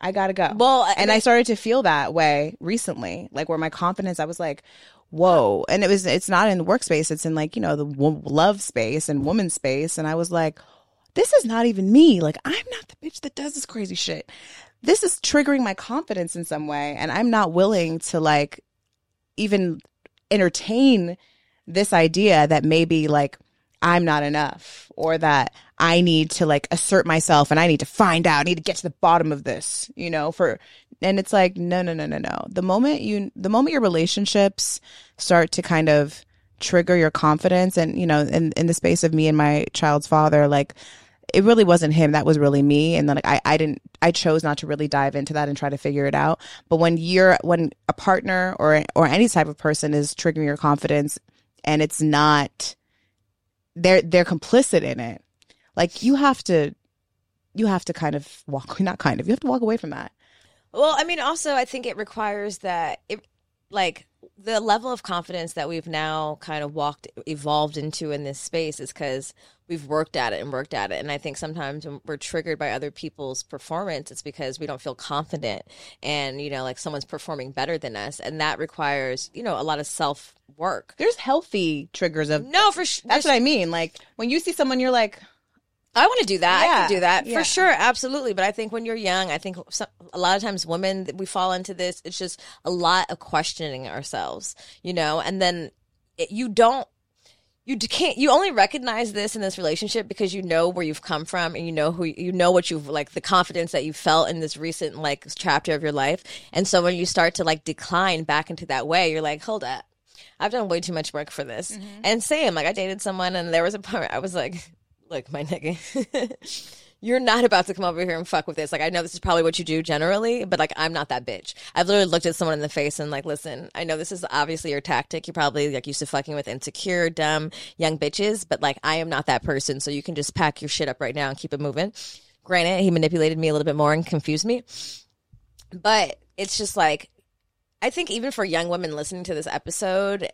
I gotta go. Well, and I started to feel that way recently, like where my confidence, I was like, whoa. And it was, it's not in the workspace. It's in like, you know, the wo- love space and woman space. And I was like, this is not even me. Like, I'm not the bitch that does this crazy shit. This is triggering my confidence in some way. And I'm not willing to like even entertain this idea that maybe like I'm not enough or that I need to like assert myself and I need to find out, I need to get to the bottom of this, you know, for, and it's like, no, no, no, no, no. The moment you, the moment your relationships start to kind of trigger your confidence and, you know, in, in the space of me and my child's father, like, it really wasn't him. That was really me. And then like, I, I didn't, I chose not to really dive into that and try to figure it out. But when you're, when a partner or, or any type of person is triggering your confidence and it's not, they're, they're complicit in it. Like you have to, you have to kind of walk, *laughs* not kind of, you have to walk away from that. Well, I mean, also, I think it requires that it, like, the level of confidence that we've now kind of walked, evolved into in this space is because we've worked at it and worked at it. And I think sometimes when we're triggered by other people's performance, it's because we don't feel confident and, you know, like someone's performing better than us. And that requires, you know, a lot of self work. There's healthy triggers of, No, for sure. that's what I mean. Like when you see someone, you're like, I want to do that. I Yeah, can do that yeah. for sure, absolutely. But I think when you're young, I think some, a lot of times women we fall into this. It's just a lot of questioning ourselves, you know, and then it, you don't. You can't. You only recognize this in this relationship because you know where you've come from and you know who you know what you've like the confidence that you felt in this recent like chapter of your life. And so when you start to like decline back into that way, you're like, hold up, I've done way too much work for this. Mm-hmm. And same, like I dated someone and there was a part I was like, look, my *laughs* nigga, you're not about to come over here and fuck with this. Like, I know this is probably what you do generally, but like, I'm not that bitch. I've literally looked at someone in the face and like, listen, I know this is obviously your tactic. You're probably like used to fucking with insecure, dumb young bitches, but like, I am not that person. So you can just pack your shit up right now and keep it moving. Granted, he manipulated me a little bit more and confused me, but it's just like, I think even for young women listening to this episode,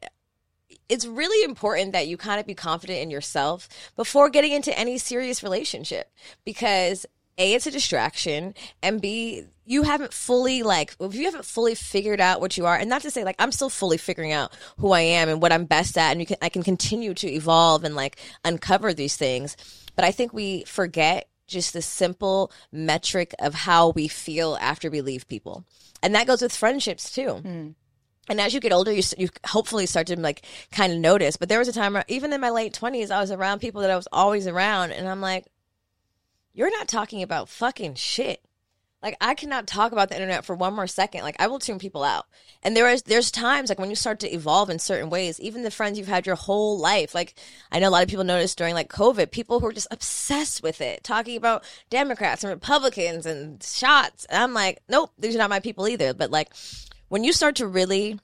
it's really important that you kind of be confident in yourself before getting into any serious relationship because a it's a distraction and b you haven't fully like if you haven't fully figured out what you are and not to say like i'm still fully figuring out who i am and what i'm best at and you can i can continue to evolve and like uncover these things but i think we forget just the simple metric of how we feel after we leave people and that goes with friendships too hmm. And as you get older, you you hopefully start to like kind of notice. But there was a time, even in my late twenties, I was around people that I was always around, and I'm like, "You're not talking about fucking shit." Like I cannot talk about the internet for one more second. Like I will tune people out. And there is there's times like when you start to evolve in certain ways, even the friends you've had your whole life. Like I know a lot of people noticed during like COVID, people who are just obsessed with it, talking about Democrats and Republicans and shots. And I'm like, nope, these are not my people either. But like when you start to really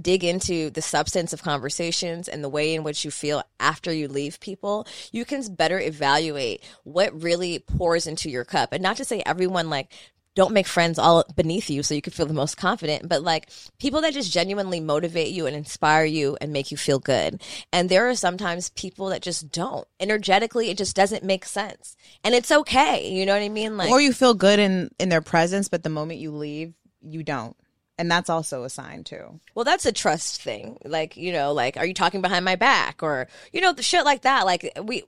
dig into the substance of conversations and the way in which you feel after you leave people, you can better evaluate what really pours into your cup. And not to say everyone like don't make friends all beneath you so you can feel the most confident, but like people that just genuinely motivate you and inspire you and make you feel good. And there are sometimes people that just don't. Energetically, it just doesn't make sense. And it's okay. You know what I mean? Like or you feel good in in their presence, but the moment you leave, you don't. And that's also a sign too. Well, that's a trust thing. Like, you know, like, are you talking behind my back or, you know, the shit like that. Like, we,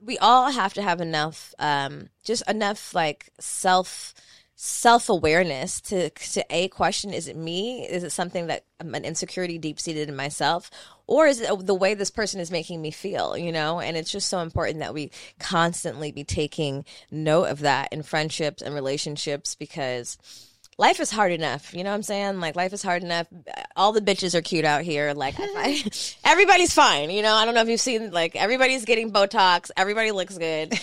we all have to have enough, um, just enough like self, self awareness to, to a question, is it me? Is it something that an insecurity deep seated in myself? Or is it the way this person is making me feel, you know? And it's just so important that we constantly be taking note of that in friendships and relationships because life is hard enough. You know what I'm saying? Like life is hard enough. All the bitches are cute out here. Like I, *laughs* *laughs* everybody's fine. You know, I don't know if you've seen like everybody's getting Botox. Everybody looks good.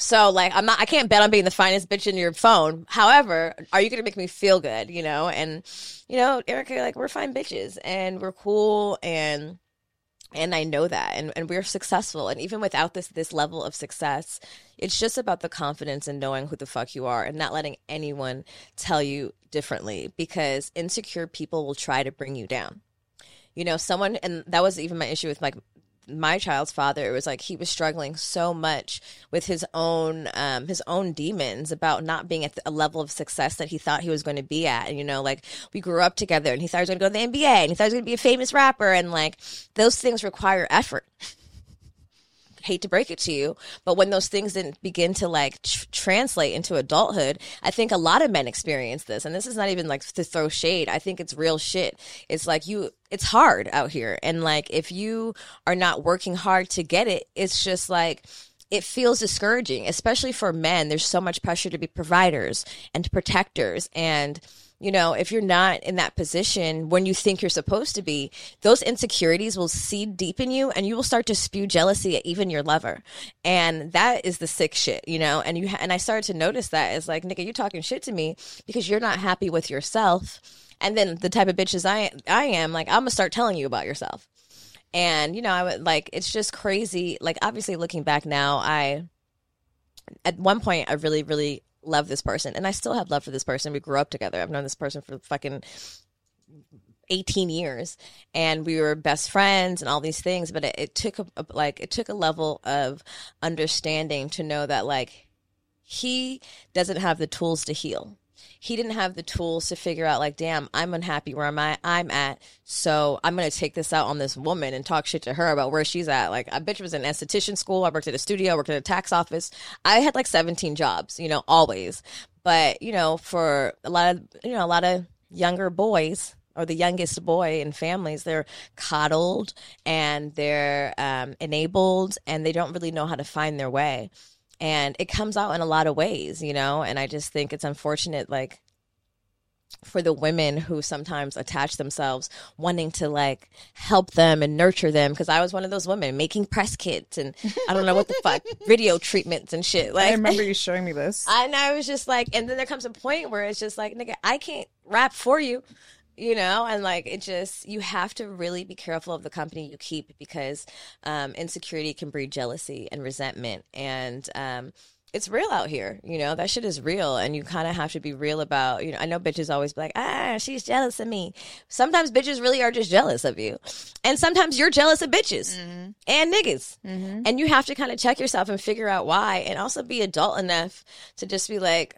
So like I'm not I can't bet on being the finest bitch in your phone. However, are you gonna make me feel good, you know? And you know, Erica, like we're fine bitches and we're cool and and I know that and, and we're successful and even without this this level of success, it's just about the confidence and knowing who the fuck you are and not letting anyone tell you differently because insecure people will try to bring you down. You know, someone and that was even my issue with like my child's father, it was like he was struggling so much with his own um, his own demons about not being at a level of success that he thought he was going to be at. And you know, like we grew up together, and he thought he was going to go to the NBA, and he thought he was going to be a famous rapper, and like those things require effort hate to break it to you, but when those things didn't begin to like tr- translate into adulthood, I think a lot of men experience this. And this is not even like to throw shade. I think it's real shit. It's like you, it's hard out here. And like if you are not working hard to get it, it's just like, it feels discouraging, especially for men. There's so much pressure to be providers and protectors and you know, if you're not in that position when you think you're supposed to be, those insecurities will seed deep in you and you will start to spew jealousy at even your lover. And that is the sick shit, you know? And you, ha- and I started to notice that it's like, nigga, you talking shit to me because you're not happy with yourself. And then the type of bitches I, I am, like, I'm gonna start telling you about yourself. And, you know, I would like, it's just crazy. Like, obviously looking back now, I, at one point, I really, really love this person and I still have love for this person. We grew up together. I've known this person for fucking 18 years and we were best friends and all these things but it, it took a, a, like it took a level of understanding to know that like he doesn't have the tools to heal he didn't have the tools to figure out like damn i'm unhappy where am I, i'm at so i'm to take this out on this woman and talk shit to her about where she's at. Like i bitch was in esthetician school i worked at a studio I worked at a tax office. I had like 17 jobs you know always. But you know for a lot of you know a lot of younger boys or the youngest boy in families, they're coddled and they're um, enabled and they don't really know how to find their way and it comes out in a lot of ways you know and i just think it's unfortunate like for the women who sometimes attach themselves wanting to like help them and nurture them because i was one of those women making press kits and i don't know what the fuck *laughs* video treatments and shit like I remember you *laughs* showing me this. and i was just like and then there comes a point where it's just like nigga i can't rap for you you know and like it just you have to really be careful of the company you keep because um, insecurity can breed jealousy and resentment. And um, it's real out here you know that shit is real. And you kind of have to be real about you know i know bitches always be like ah she's jealous of me. Sometimes bitches really are just jealous of you. And sometimes you're jealous of bitches mm-hmm. and niggas. Mm-hmm. and you have to kind of check yourself and figure out why and also be adult enough to just be like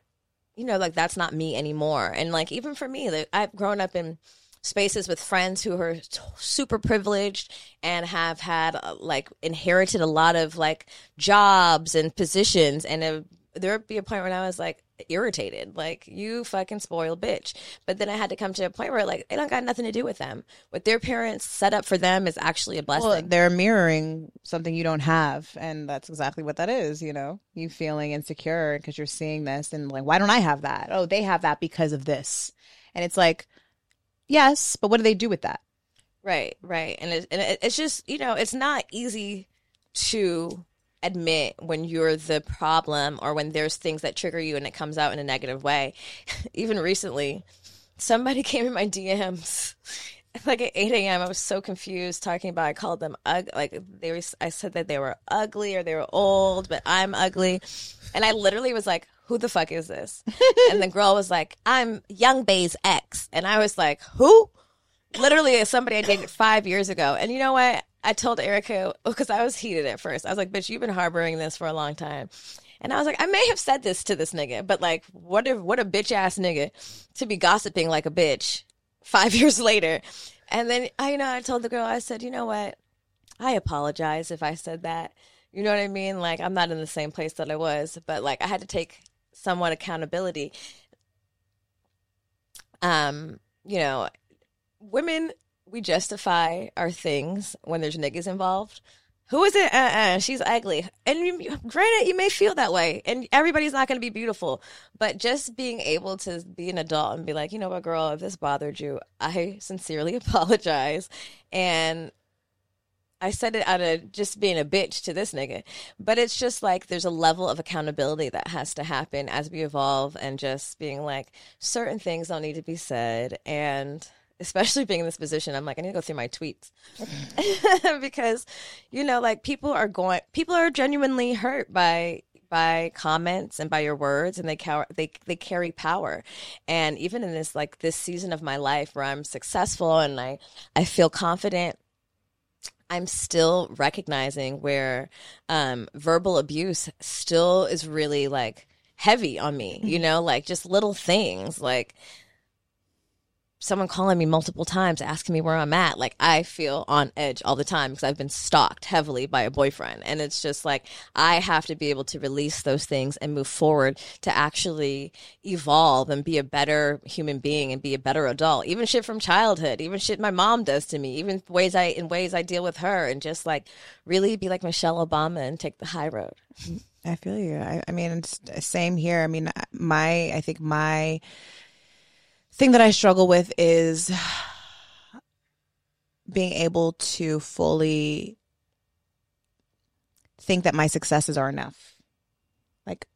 you know, like that's not me anymore. And like even for me, like I've grown up in spaces with friends who are t- super privileged and have had uh, like inherited a lot of like jobs and positions and uh, there would be a point when I was like irritated, like you fucking spoiled bitch. But then I had to come to a point where like it don't got nothing to do with them. What their parents set up for them is actually a blessing. Well, they're mirroring something you don't have, and that's exactly what that is. You know, you feeling insecure because you're seeing this, and like, why don't I have that? Oh, they have that because of this, and it's like, yes, but what do they do with that? Right, right, and, it, and it, it's just you know, it's not easy to admit when you're the problem or when there's things that trigger you and it comes out in a negative way. *laughs* Even recently, somebody *laughs* came in my DMs *laughs* like at 8 a.m. I was so confused talking about I called them ugly like they were I said that they were ugly or they were old, but I'm ugly. And I literally was like, who the fuck is this? and the girl was like, I'm Young Bay's ex. And I was like, who? Literally somebody I dated five years ago. And you know what? I told Erica because I was heated at first. I was like, "Bitch, you've been harboring this for a long time," and I was like, "I may have said this to this nigga, but like, what if what a bitch ass nigga to be gossiping like a bitch five *laughs* years later?" And then I, you know, I told the girl, I said, "You know what? I apologize if I said that. You know what I mean? Like, I'm not in the same place that I was, but like, I had to take somewhat accountability. Um, you know, women we justify our things when there's niggas involved. Who is it? Uh-uh, she's ugly. And you, granted, you may feel that way, and everybody's not going to be beautiful. But just being able to be an adult and be like, you know what, girl, if this bothered you, I sincerely *laughs* apologize. And I said it out of just being a bitch to this nigga. But it's just like there's a level of accountability that has to happen as we evolve and just being like, certain things don't need to be said. And especially being in this position, I'm like, I need to go through my tweets *laughs* because, you know, like people are going, people are genuinely hurt by by comments and by your words, and they car- they they carry power. And even in this like this season of my life where I'm successful and I I feel confident. I'm still recognizing where um, verbal abuse still is really like heavy on me, you know, like just little things like someone calling me multiple times asking me where I'm at, like I feel on edge all the time because I've been stalked heavily by a boyfriend. And it's just like I have to be able to release those things and move forward to actually evolve and be a better human being and be a better adult. Even shit from childhood, even shit my mom does to me, even ways I in ways I deal with her and just like really be like Michelle Obama and take the high road. I feel you. I, I mean, it's same here. I mean, my, I think my thing that I struggle with is being able to fully think that my successes are enough. Like,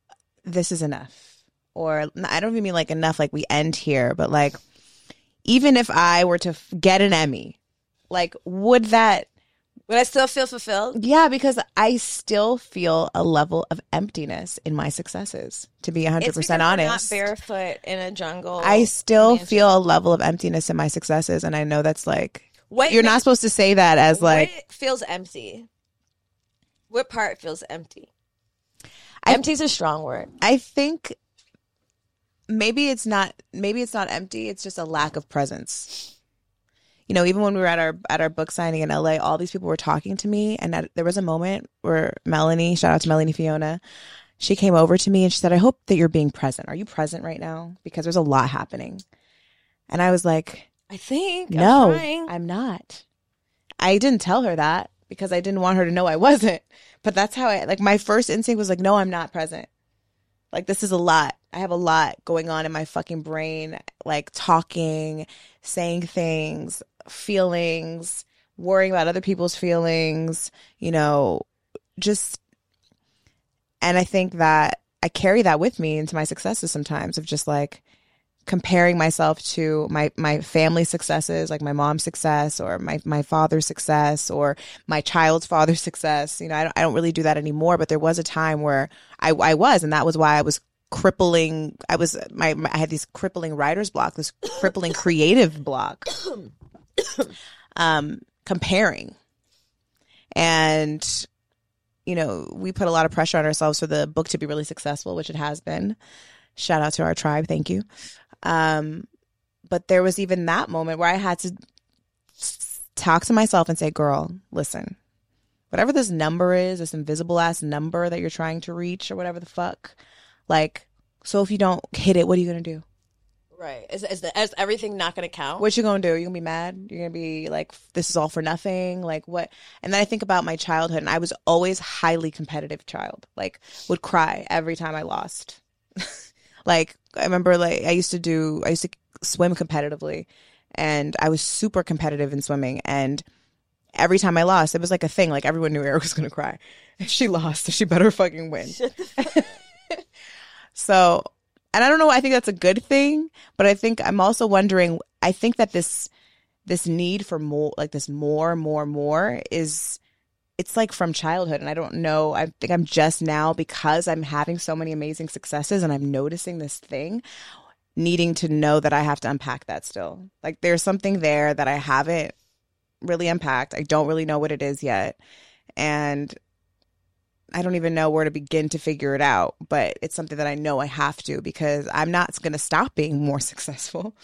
this is enough. Or I don't even mean like enough, like we end here, but like, even if I were to get an Emmy, like, would that Would I still feel fulfilled? yeah, because I still feel a level of emptiness in my successes, to be 100% It's because we're honest. Not barefoot in a jungle. I still mansion. feel a level of emptiness in my successes. And I know that's like, What you're makes- not supposed to say that as like, what feels empty. What part feels empty? I- Empty's a strong word. I think maybe it's not, maybe it's not empty. It's just a lack of presence. You know, even when we were at our at our book signing in LA, all these people were talking to me, and at, there was a moment where Melanie, shout out to Melanie Fiona, she came over to me and she said, "I hope that you're being present. Are you present right now? Because there's a lot happening." And I was like, I think. No, I'm. I'm not. I didn't tell her that because I didn't want her to know I wasn't. But that's how I like my first instinct was like, no, I'm not present. Like this is a lot. I have a lot going on in my fucking brain, like talking, saying things, feelings, worrying about other people's feelings, you know, just and I think that I carry that with me into my successes sometimes of just like comparing myself to my my family successes like my mom's success or my my father's success or my child's father's success. You know I don't, I don't really do that anymore but there was a time where I I was and that was why I was crippling I was my, my I had these crippling writer's block this crippling creative block *coughs* *coughs* um comparing. And you know we put a lot of pressure on ourselves for the book to be really successful which it has been. Shout out to our tribe. Thank you. Um, but there was even that moment where I had to talk to myself and say, girl, listen, whatever this number is, this invisible ass number that you're trying to reach or whatever the fuck, like, so if you don't hit it, what are you going to do? Right. Is, is, the, is everything not going to count? What you going to do? You're going to be mad? You're going to be like, this is all for nothing? Like what? And then I think about my childhood and I was always highly competitive child, like would cry every time I lost. *laughs* like I remember like I used to do I used to swim competitively and I was super competitive in swimming and every time I lost it was like a thing like everyone knew Eric *laughs* was going to cry. If she lost, she better fucking win. *laughs* so, and I don't know I think that's a good thing, but I think I'm also wondering I think that this this need for more like this more more more is it's like from childhood and i don't know i think i'm just now because i'm having so many amazing successes and i'm noticing this thing needing to know that i have to unpack that still. Like there's something there that i haven't really unpacked. I don't really know what it is yet. And i don't even know where to begin to figure it out but it's something that i know i have to because i'm not going to stop being more *laughs* successful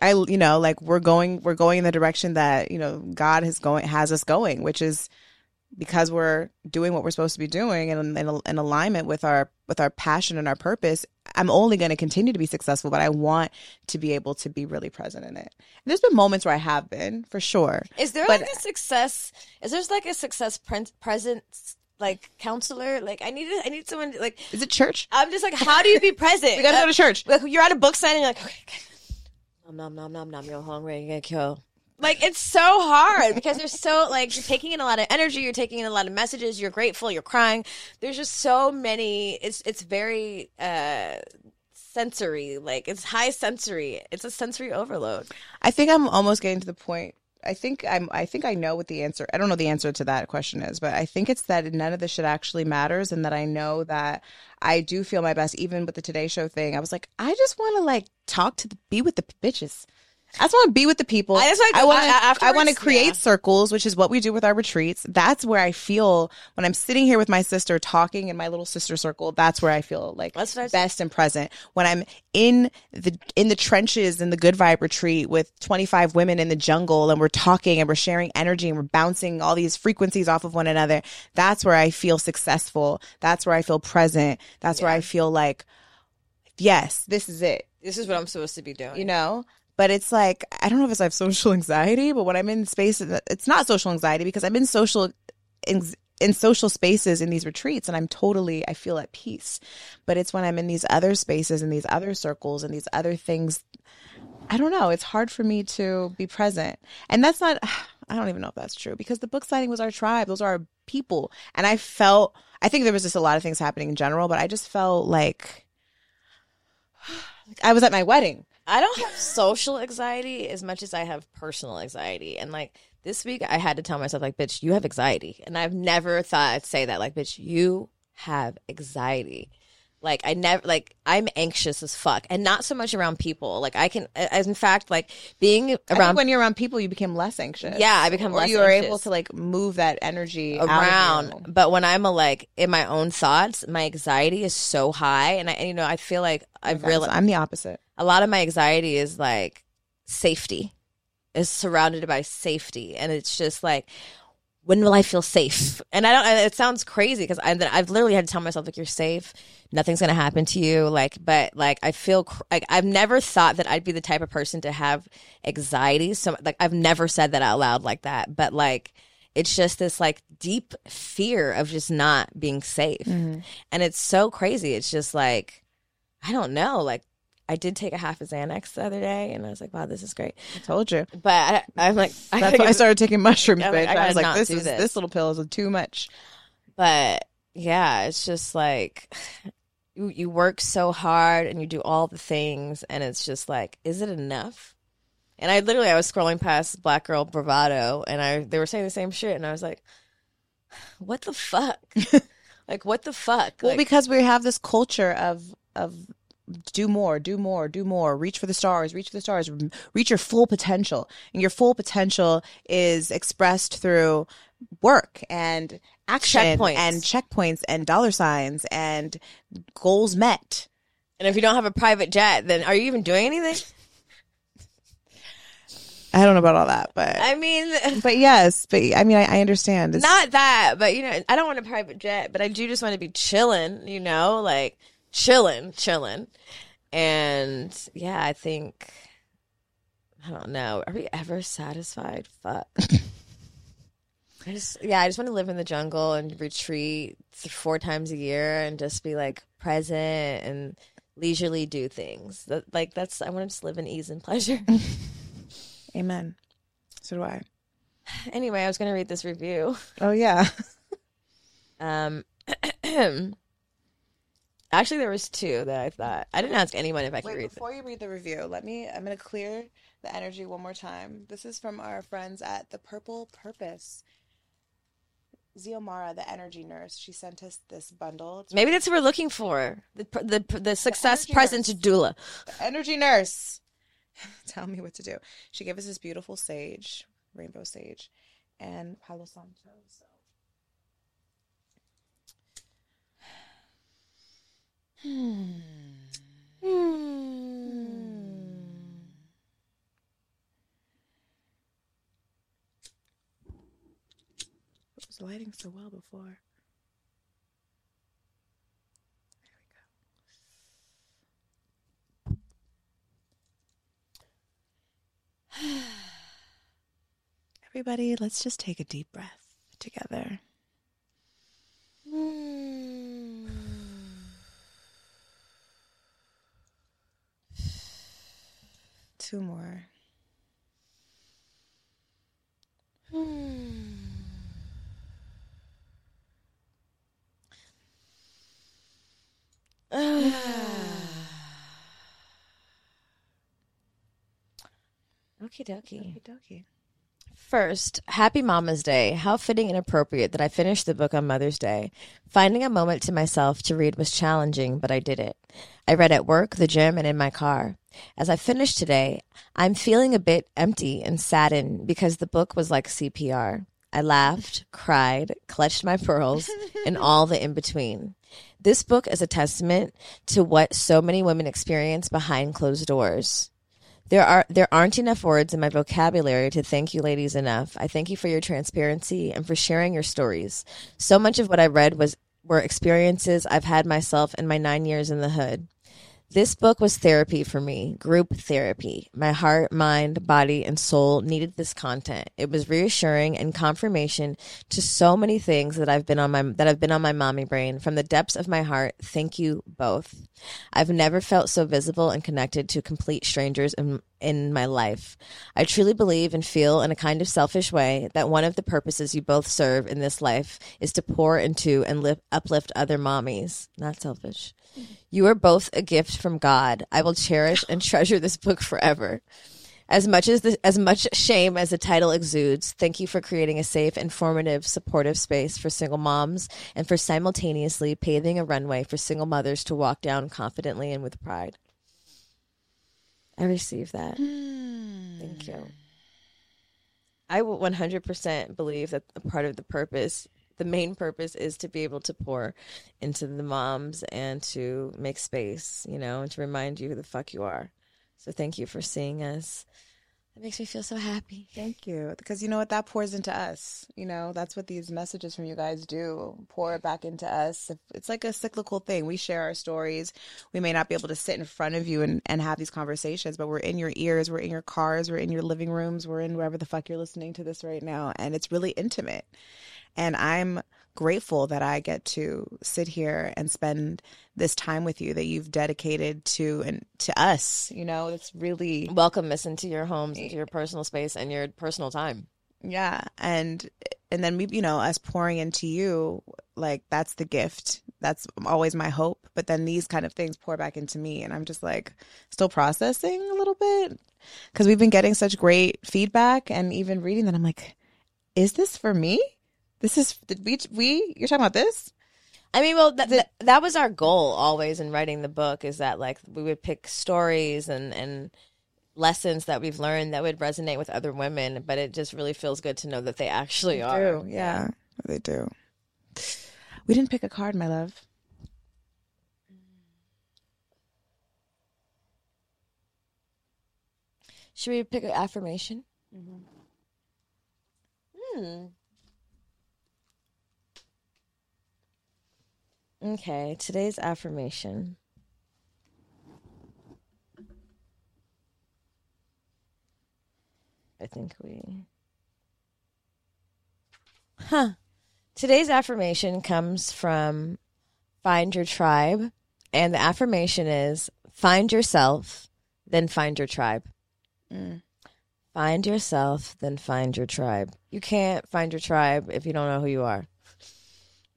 I you know like we're going we're going in the direction that you know God has going has us going, which is because we're doing what we're supposed to be doing and in, in alignment with our with our passion and our purpose. I'm only going to continue to be successful, but I want to be able to be really present in it. And there's been moments where I have been for sure. Is there But- like a success? Is there like a success pre- presence like counselor? Like I need I need someone to, like Is it church? I'm just like how do you be present? *laughs* We got to go to church. Like you're at a book signing, like okay, nom nom nom nom nom. You're hungry, you're gonna kill. Like it's so hard because you're so like you're taking in a lot of energy, you're taking in a lot of messages, you're grateful, you're crying. There's just so many. It's it's very uh sensory, like it's high sensory. It's a sensory overload. I think I'm almost getting to the point. I think I'm. I think I know what the answer. I don't know the answer to that question is, but I think it's that none of this shit actually matters, and that I know that I do feel my best, even with the Today Show thing. I was like, I just want to like talk to the, be with the bitches. I just want to be with the people. I just wanna I want to. I want to create yeah. circles, which is what we do with our retreats. That's where I feel when I'm sitting here with my sister talking in my little sister circle. That's where I feel like That's best and present. When I'm in the in the trenches in the Good Vibe retreat with 25 women in the jungle, and we're talking and we're sharing energy and we're bouncing all these frequencies off of one another. That's where I feel successful. That's where I feel present. That's where I feel like, yes, this is it This is what I'm supposed to be doing. you know but it's like i don't know if it's I have social *laughs* anxiety but when i'm in spaces it's not social anxiety because i'm in social in social spaces in these retreats and i'm totally i feel at peace. But it's when i'm in these other spaces and these other circles and these other things i don't know. It's hard for me to be present. And that's not *sighs* i don't even know if that's true because the book signing was our tribe. Those are our people. And i felt i think there was just a lot of things happening in general but i just felt like *sighs* i was at my wedding I don't have social anxiety as much as I have personal anxiety. And like this week, I had to tell myself, like, bitch, you have anxiety. And I've never thought I'd say that, like, bitch, you have anxiety. Like, I never, like, I'm anxious as fuck. And not so much around people. Like, I can, as in fact, like, being I think around when you're around people, you become less anxious. Yeah, I become or less you are able to like move that energy around but when i'm a, like in my own thoughts my anxiety is so high and i and, you know i feel like i've realized I'm the opposite. A lot of my anxiety is like safety. Is surrounded by safety and it's just like when will i feel safe? And i don't and it sounds crazy because i've literally had to tell myself like you're safe. Nothing's gonna happen to you. Like but like i feel cr- like i've never thought that i'd be the type of person to have anxiety so like i've never said that out loud like that but like it's just this like deep fear of just not being safe. Mm-hmm. And it's so crazy. It's just like i don't know like I did take a half a Xanax the other day, and I was like, "Wow, this is great." I told you. But I, I'm like, I That's why I started taking mushrooms, like, bitch. I I, was like, this is this. this little pill is too much. But yeah, it's just like *sighs* you, you work so hard and you do all the things, and it's just like, is it enough? And I literally, I was scrolling past Black Girl Bravado, and I they were saying the same shit, and I was like, *sighs* what the fuck? *laughs* like, what the fuck? Well, Like, because we have this culture of of do more, do more, do more, reach for the stars, reach for the stars, reach your full potential. And your full potential is expressed through work and action Checkpoints. and checkpoints and dollar signs and goals met. and if you don't have a private jet, then are you even doing anything? I don't know about all that, but I mean, *laughs* but yes, but I mean, I, I understand. It's, not that, but you know, I don't want a private jet, but I do just want to be chilling, you know, like chilling, chilling. And yeah, I think I don't know. Are we ever satisfied? Fuck. *laughs* I just yeah, I just want to live in the jungle and retreat four times a year and just be like present and leisurely do things. That, like that's I want to just live in ease and pleasure. *laughs* amen. So do I. anyway, I was going to read this review. Oh yeah. *laughs* Um, *clears throat* actually, there was two that I thought I didn't ask anyone if I could Wait, read. Them. before you read the review, let me. I'm going to clear the energy one more time. This is from our friends at the Purple Purpose. Ziomara, the energy nurse, she sent us this bundle. It's Maybe that's what we're looking for the the the success energy present nurse. doula. the energy nurse. *laughs* Tell me what to do. She gave us this beautiful sage, rainbow sage, and Palo Santo. So. Hmm. It was lighting so well before. There we go. *sighs* Everybody, let's just take a deep breath together. Two more. *sighs* Okie dokie. Okie First, happy Mama's Day. How fitting and appropriate that I finished the book on Mother's Day. Finding a moment to myself to read was challenging, but I did it. I read at work, the gym, and in my car. As I finish today, I'm feeling a bit empty and saddened because the book was like CPR. I laughed, cried, clutched my pearls, *laughs* and all the in between. This book is a testament to what so many women experience behind closed doors. There are there aren't enough words in my vocabulary to thank you ladies enough. I thank you for your transparency and for sharing your stories. So much of what I read was were experiences I've had myself in my 9 years in the hood. This book was therapy for me, group therapy. My heart, mind, body, and soul needed this content. It was reassuring and confirmation to so many things that I've been on my that have been on my mommy brain. From the depths of my heart, thank you both. I've never felt so visible and connected to complete strangers in in my life. I truly believe and feel in a kind of selfish way that one of the purposes you both serve in this life is to pour into and lift, uplift other mommies. Not selfish. You are both a gift from God. I will cherish and treasure this book forever. As much as the, as much shame as the title exudes, thank you for creating a safe, informative, supportive space for single moms and for simultaneously paving a runway for single mothers to walk down confidently and with pride. I received that. Thank you. Hmm. I will 100% believe that a part of the purpose, the main purpose, is to be able to pour into the moms and to make space, you know, and to remind you who the fuck you are. So thank you for seeing us. That makes me feel so happy. Thank you. Because you know what? That pours into us. You know, that's what these messages from you guys do. Pour it back into us. It's like a cyclical thing. We share our stories. We may not be able to sit in front of you and, and have these conversations, but we're in your ears, we're in your cars, we're in your living rooms, we're in wherever the fuck you're listening to this right now. And it's really intimate. And I'm grateful that I get to sit here and spend this time with you that you've dedicated to and to us. You know, it's really Welcome us into your homes, into your personal space and your personal time. yeah, and and then we, you know, us pouring into you, like that's the gift. That's always my hope. But then these kind of things pour back into me, and I'm just like still processing a little bit because we've been getting such great feedback, and even reading that, I'm like, is this for me? This is did we we you're talking about this? I mean, well, that, that that was our goal always in writing the book is that like we would pick stories and and lessons that we've learned that would resonate with other women, but it just really feels good to know that they actually are. do, yeah, they do. We didn't pick a card, my love. Should we pick an affirmation? Hmm. Okay, today's affirmation. I think we. Huh. Today's affirmation comes from Find Your Tribe, and the affirmation is Find yourself, then find your tribe. Mm. Find yourself, then find your tribe. You can't find your tribe if you don't know who you are.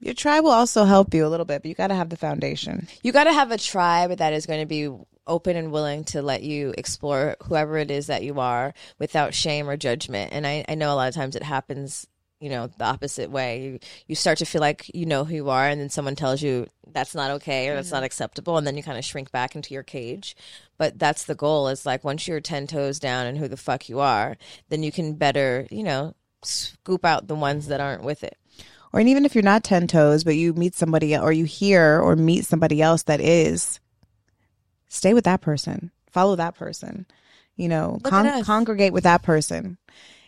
Your tribe will also help you a little bit, but you got to have the foundation. You got to have a tribe that is going to be open and willing to let you explore whoever it is that you are without shame or judgment. And I, I know a lot of times it happens, you know, the opposite way. You you start to feel like you know who you are, and then someone tells you that's not okay or that's not mm-hmm. acceptable, and then you kind of shrink back into your cage. But that's the goal. Is like once you're ten toes down and who the fuck you are, then you can better, you know, scoop out the ones that aren't with it. Or and even if you're not 10 toes, but you meet somebody or you hear or meet somebody else that is, stay with that person, follow that person, you know, con- congregate with that person.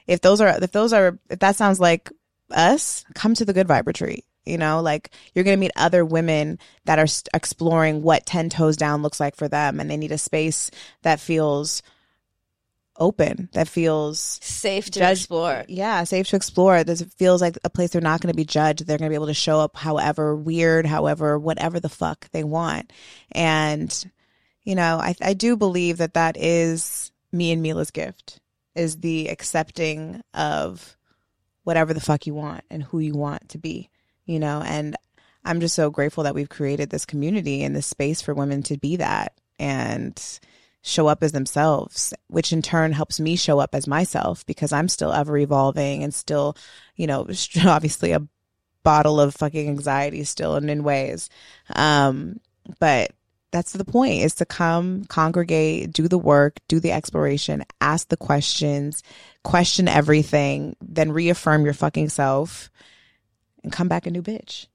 If those are, if those are, if that sounds like us, come to the good vibe retreat. You know, like you're going to meet other women that are exploring what 10 toes down looks like for them. And they need a space that feels open, that feels Safe to Judge- explore. yeah, safe to explore. This feels like a place they're not going to be judged. They're going to be able to show up however weird, however, whatever the fuck they want. And, you know, I, I do believe that that is me and Milah's gift is the accepting of whatever the fuck you want and who you want to be, you know, and I'm just so grateful that we've created this community and this space for women to be that and show up as themselves, which in turn helps me show up as myself because I'm still ever evolving and still, you know, *laughs* obviously a bottle of fucking anxiety still and in ways. Um, but that's the point is to come congregate do the work do the exploration ask the questions question everything then reaffirm your fucking self and come back a new bitch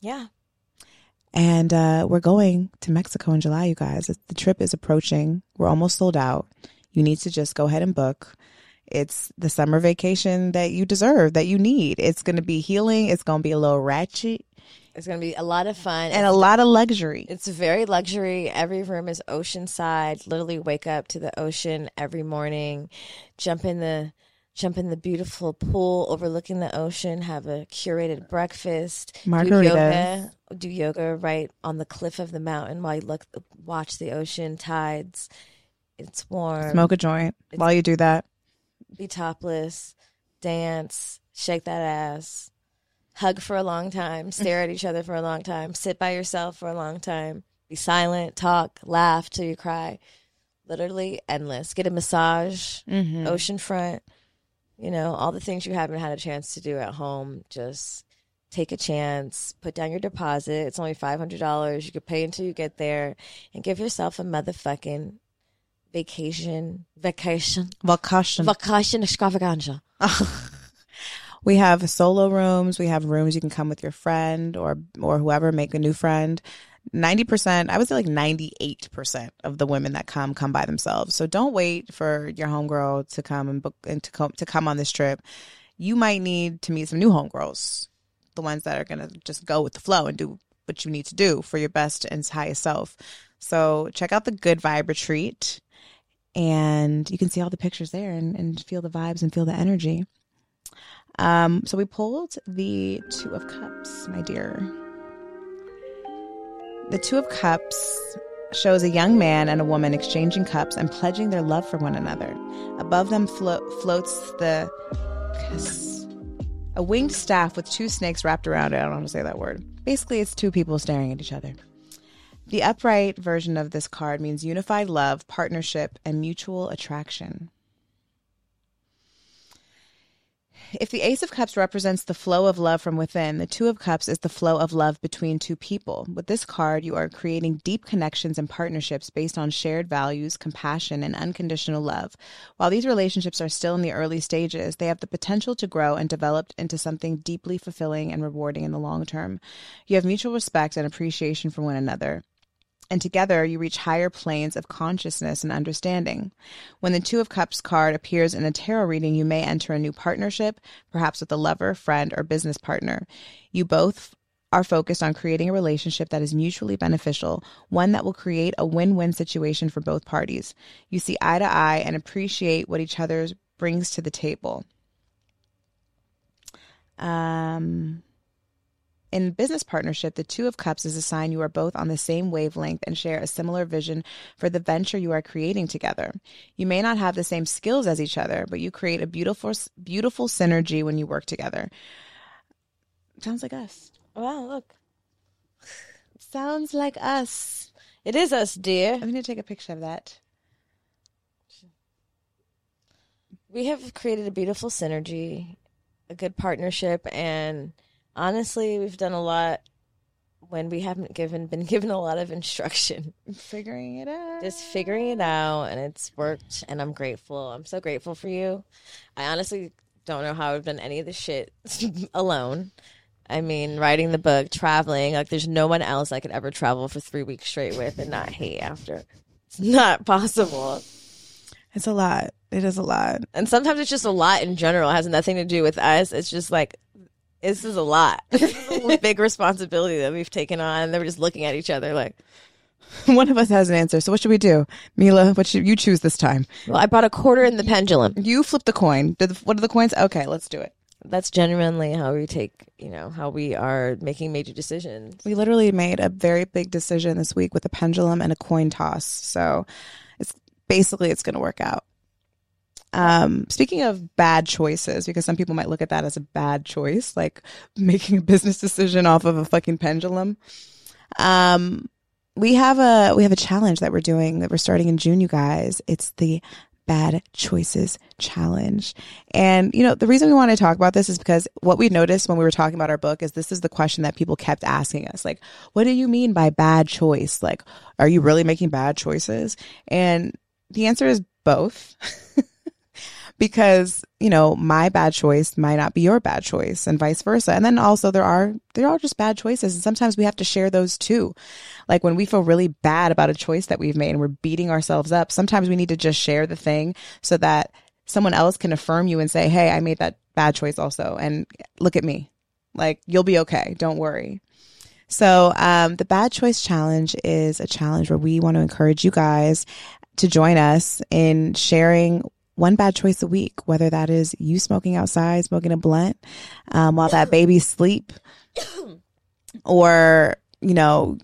Yeah. And uh, we're going to mexico in july you guys. The trip is approaching. We're almost sold out. You need to just go ahead and book. It's the summer vacation that you deserve that you need. It's going to be healing. It's going to be a little ratchet. It's going to be a lot of fun. and a lot of luxury. It's very luxury. Every room is oceanside. Literally wake up to the ocean every morning, jump in the jump in the beautiful pool overlooking the ocean, have a curated breakfast, Margaritas. do yoga, do yoga right on the cliff of the mountain while you look watch the ocean tides. It's warm. smoke a joint while you do that Be topless, dance, shake that ass, hug for a long time, *laughs* stare at each other for a long time, sit by yourself for a long time, be silent, talk, laugh till you cry. Literally endless. Get a massage, Mm-hmm. oceanfront, you know, all the things you haven't had a chance to do at home. Just take a chance, put down your deposit. It's only $500. You could pay until you get there and give yourself a motherfucking vacation, vacation, vacation vacation extravaganza. *laughs* we have solo rooms we have rooms you can come with your friend or or whoever make a new friend 90% i would say like 98% of the women that come come by themselves. So don't wait for your homegirl to come and book and to come to come on this trip. You might need to meet some new homegirls the ones that are going to just go with the flow and do what you need to do for your best and highest self. So check out the good vibe retreat and you can see all the pictures there and, and feel the vibes and feel the energy. Um, so we pulled the Two of Cups, my dear. The Two of Cups shows a young man and a woman exchanging cups and pledging their love for one another. Above them flo- floats the. A winged staff with two snakes wrapped around it. I don't know how to say that word. Basically, it's two people staring at each other. The upright version of this card means unified love, partnership, and mutual attraction. If the Ace of Cups represents the flow of love from within, the Two of Cups is the flow of love between two people. With this card, you are creating deep connections and partnerships based on shared values, compassion, and unconditional love. While these relationships are still in the early stages, they have the potential to grow and develop into something deeply fulfilling and rewarding in the long term. You have mutual respect and appreciation for one another and together you reach higher planes of consciousness and understanding. When the Two of Cups card appears in a tarot reading, you may enter a new partnership, perhaps with a lover, friend, or business partner. You both are focused on creating a relationship that is mutually beneficial, one that will create a win win situation for both parties. You see eye to eye and appreciate what each other brings to the table. Um, in business partnership, the Two of Cups is a sign you are both on the same wavelength and share a similar vision for the venture you are creating together. You may not have the same skills as each other, but you create a beautiful, beautiful synergy when you work together. Sounds like us. Wow, look. Sounds like us. It is us, dear. I'm going to take a picture of that. We have created a beautiful synergy, a good partnership, and honestly, we've done a lot when we haven't given been *laughs* given a lot of instruction. Figuring it out. Just figuring it out, and it's worked, and I'm grateful. I'm so grateful for you. I honestly don't know how I've done any of this shit *laughs* alone. I mean, writing the book, traveling, like there's no one else I could ever travel for three weeks straight with and not hate after. It's not possible. It's a lot. It is a lot. And sometimes it's just a lot in general. It has nothing to do with us. It's just like this is a lot. *laughs* This is a big responsibility that we've taken on. And they're just looking at each other like, *sighs* One of us has an answer. So what should we do? Milah, what should you choose this time? well, I brought a quarter in the pendulum. You flip the coin. Did the, what are the coins? Okay, let's do it. That's genuinely how we take, you know, how we are making major decisions. We literally made a very big decision this week with a pendulum and a coin toss. So it's basically it's going to work out. Um, speaking of bad choices, because some people might look at that as a bad choice, like *laughs* making a business decision off of a fucking pendulum. Um, we have a we have a challenge that we're doing that we're starting in June, you guys. It's the bad choices challenge. And, you know, the reason we want to talk about this is because what we noticed when we were talking about our book is this is the question that people kept asking us. Like, what do you mean by bad choice? Like, are you really making bad choices? And the answer is both. *laughs* because you know my bad choice might not be your bad choice and vice versa. And then also there are there are just bad choices. And sometimes we have to share those too. Like when we feel really bad about a choice that we've made and we're beating ourselves up sometimes we need to just share the thing so that someone else can affirm you and say hey i made that bad choice also. And look at me. Like you'll be okay. Don't worry. So um, the bad choice challenge is a challenge where we want to encourage you guys to join us in sharing one bad choice a week, whether that is you smoking outside, smoking a blunt um, while that baby's sleep, *clears throat* or you know,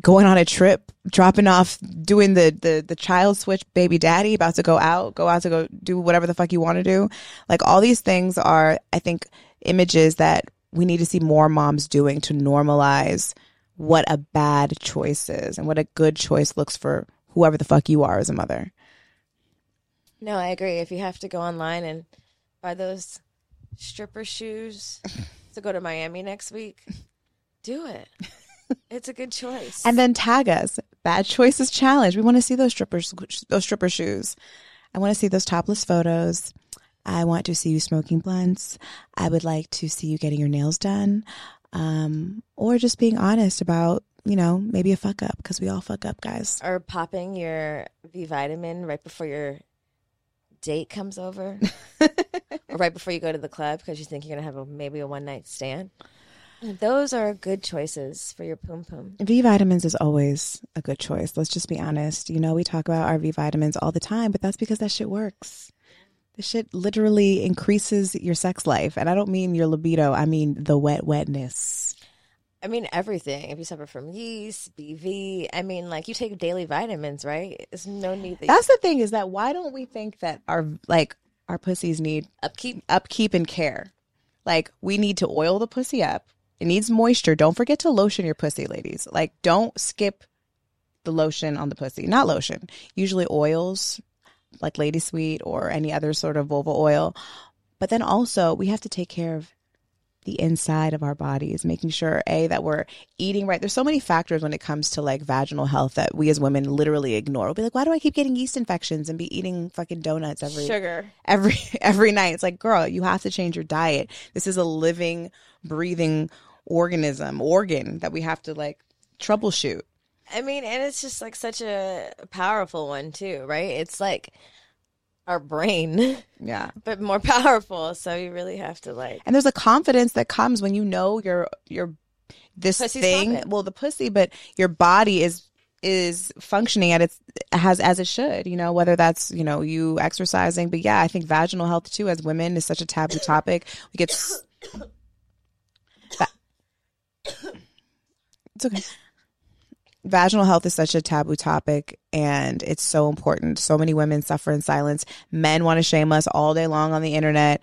going on a trip, dropping off, doing the the the child switch, baby daddy about to go out, go out to go do whatever the fuck you want to do. Like all these things are, I think, images that we need to see more moms doing to normalize what a bad choice is and what a good choice looks for whoever the fuck you are as a mother. No, I agree. If you have to go online and buy those stripper shoes *laughs* to go to Miami next week, do it. *laughs* It's a good choice. And then tag us. Bad choices challenge. We want to see those strippers those stripper shoes. I want to see those topless photos. I want to see you smoking blunts. I would like to see you getting your nails done. Um, or just being honest about, you know, maybe a fuck up because we all fuck up, guys. or popping your V vitamin right before your date comes over, *laughs* or right before you go to the club because you think you're gonna have a maybe a one night stand. Those are good choices for your poom poom. V vitamins is always a good choice. Let's just be honest. You know, we talk about our V vitamins all the time, but that's because that shit works. The shit literally increases your sex life. And I don't mean your libido, I mean the wet wetness. I mean everything. If you suffer from yeast, BV, I mean like you take daily vitamins, right? There's no need that That's the thing is that why don't we think that our like our pussies need upkeep. upkeep and care? Like we need to oil the pussy up. It needs moisture. Don't forget to lotion your pussy, ladies. Like don't skip the lotion on the pussy. Not lotion. Usually oils like Lady Sweet or any other sort of vulva oil. But then also we have to take care of the inside of our bodies, making sure a that we're eating right. There's so many factors when it comes to like vaginal health that we as women literally ignore. We'll be like, why do I keep getting yeast infections and be eating fucking donuts every Sugar. every *laughs* every night? It's like, girl, you have to change your diet. This is a living, breathing organism, organ that we have to like troubleshoot. I mean, and it's just like such a powerful one too, right? It's like our brain, *laughs* Yeah. but more powerful. So you really have to like And there's a confidence that comes when you know your your this Pussy's thing. Well, the pussy, but your body is is functioning at its has as it should. You know, whether that's you know you exercising, but yeah, I think vaginal health too as women is such a taboo topic. We get. *coughs* it's okay. Vaginal health is such a taboo topic and it's so important. So many women suffer in silence. Men want to shame us all day long on the internet.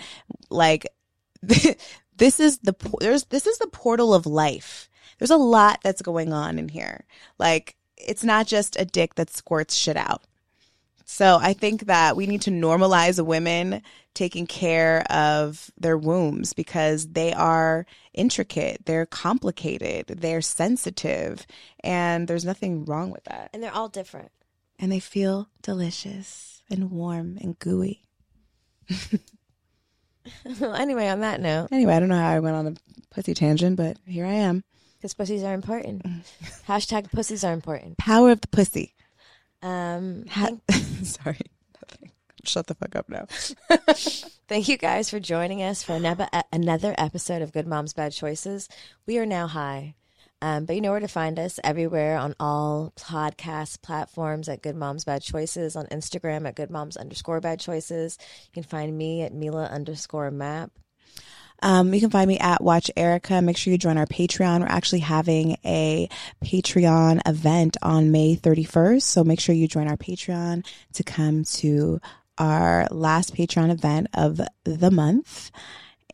Like *laughs* this is the there's this is the portal of life. There's a lot that's going on in here. Like it's not just a dick that squirts shit out. So I think that we need to normalize women taking care of their wombs because they are intricate, they're complicated, they're sensitive, and there's nothing wrong with that. and they're all different. And they feel delicious and warm and gooey. *laughs* well, anyway, on that note, Anyway, I don't know how I went on a pussy tangent, but here I am. because pussies are important. *laughs* Hashtag pussies are important. Power of the pussy. Um, Ha- *laughs* Sorry. Nothing. Shut the fuck up now. *laughs* thank you guys for joining us for another another episode of Good Moms Bad Choices. We are now high. Um, but you know where to find us everywhere on all podcast platforms at Good Moms Bad Choices, on Instagram at Good Moms underscore Bad Choices. You can find me at Milah underscore Mapp. Um, you can find me at Watch Erica. Make sure you join our Patreon. We're actually having a Patreon event on May 31st. So make sure you join our Patreon to come to our last Patreon event of the month.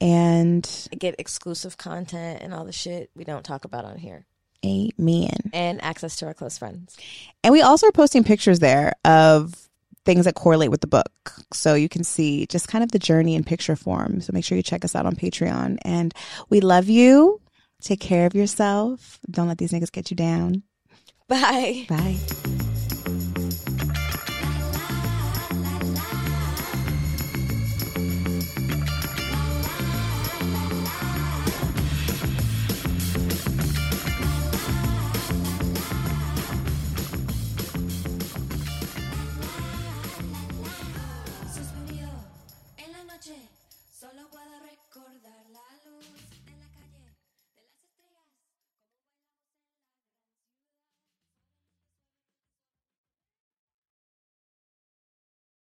And Get exclusive content and all the shit we don't talk about on here, amen. and access to our close friends. And we also are posting pictures there of things that correlate with the book. So you can see just kind of the journey in picture form. So make sure you check us out on Patreon. And we love you. Take care of yourself. Don't let these niggas get you down. Bye. Bye.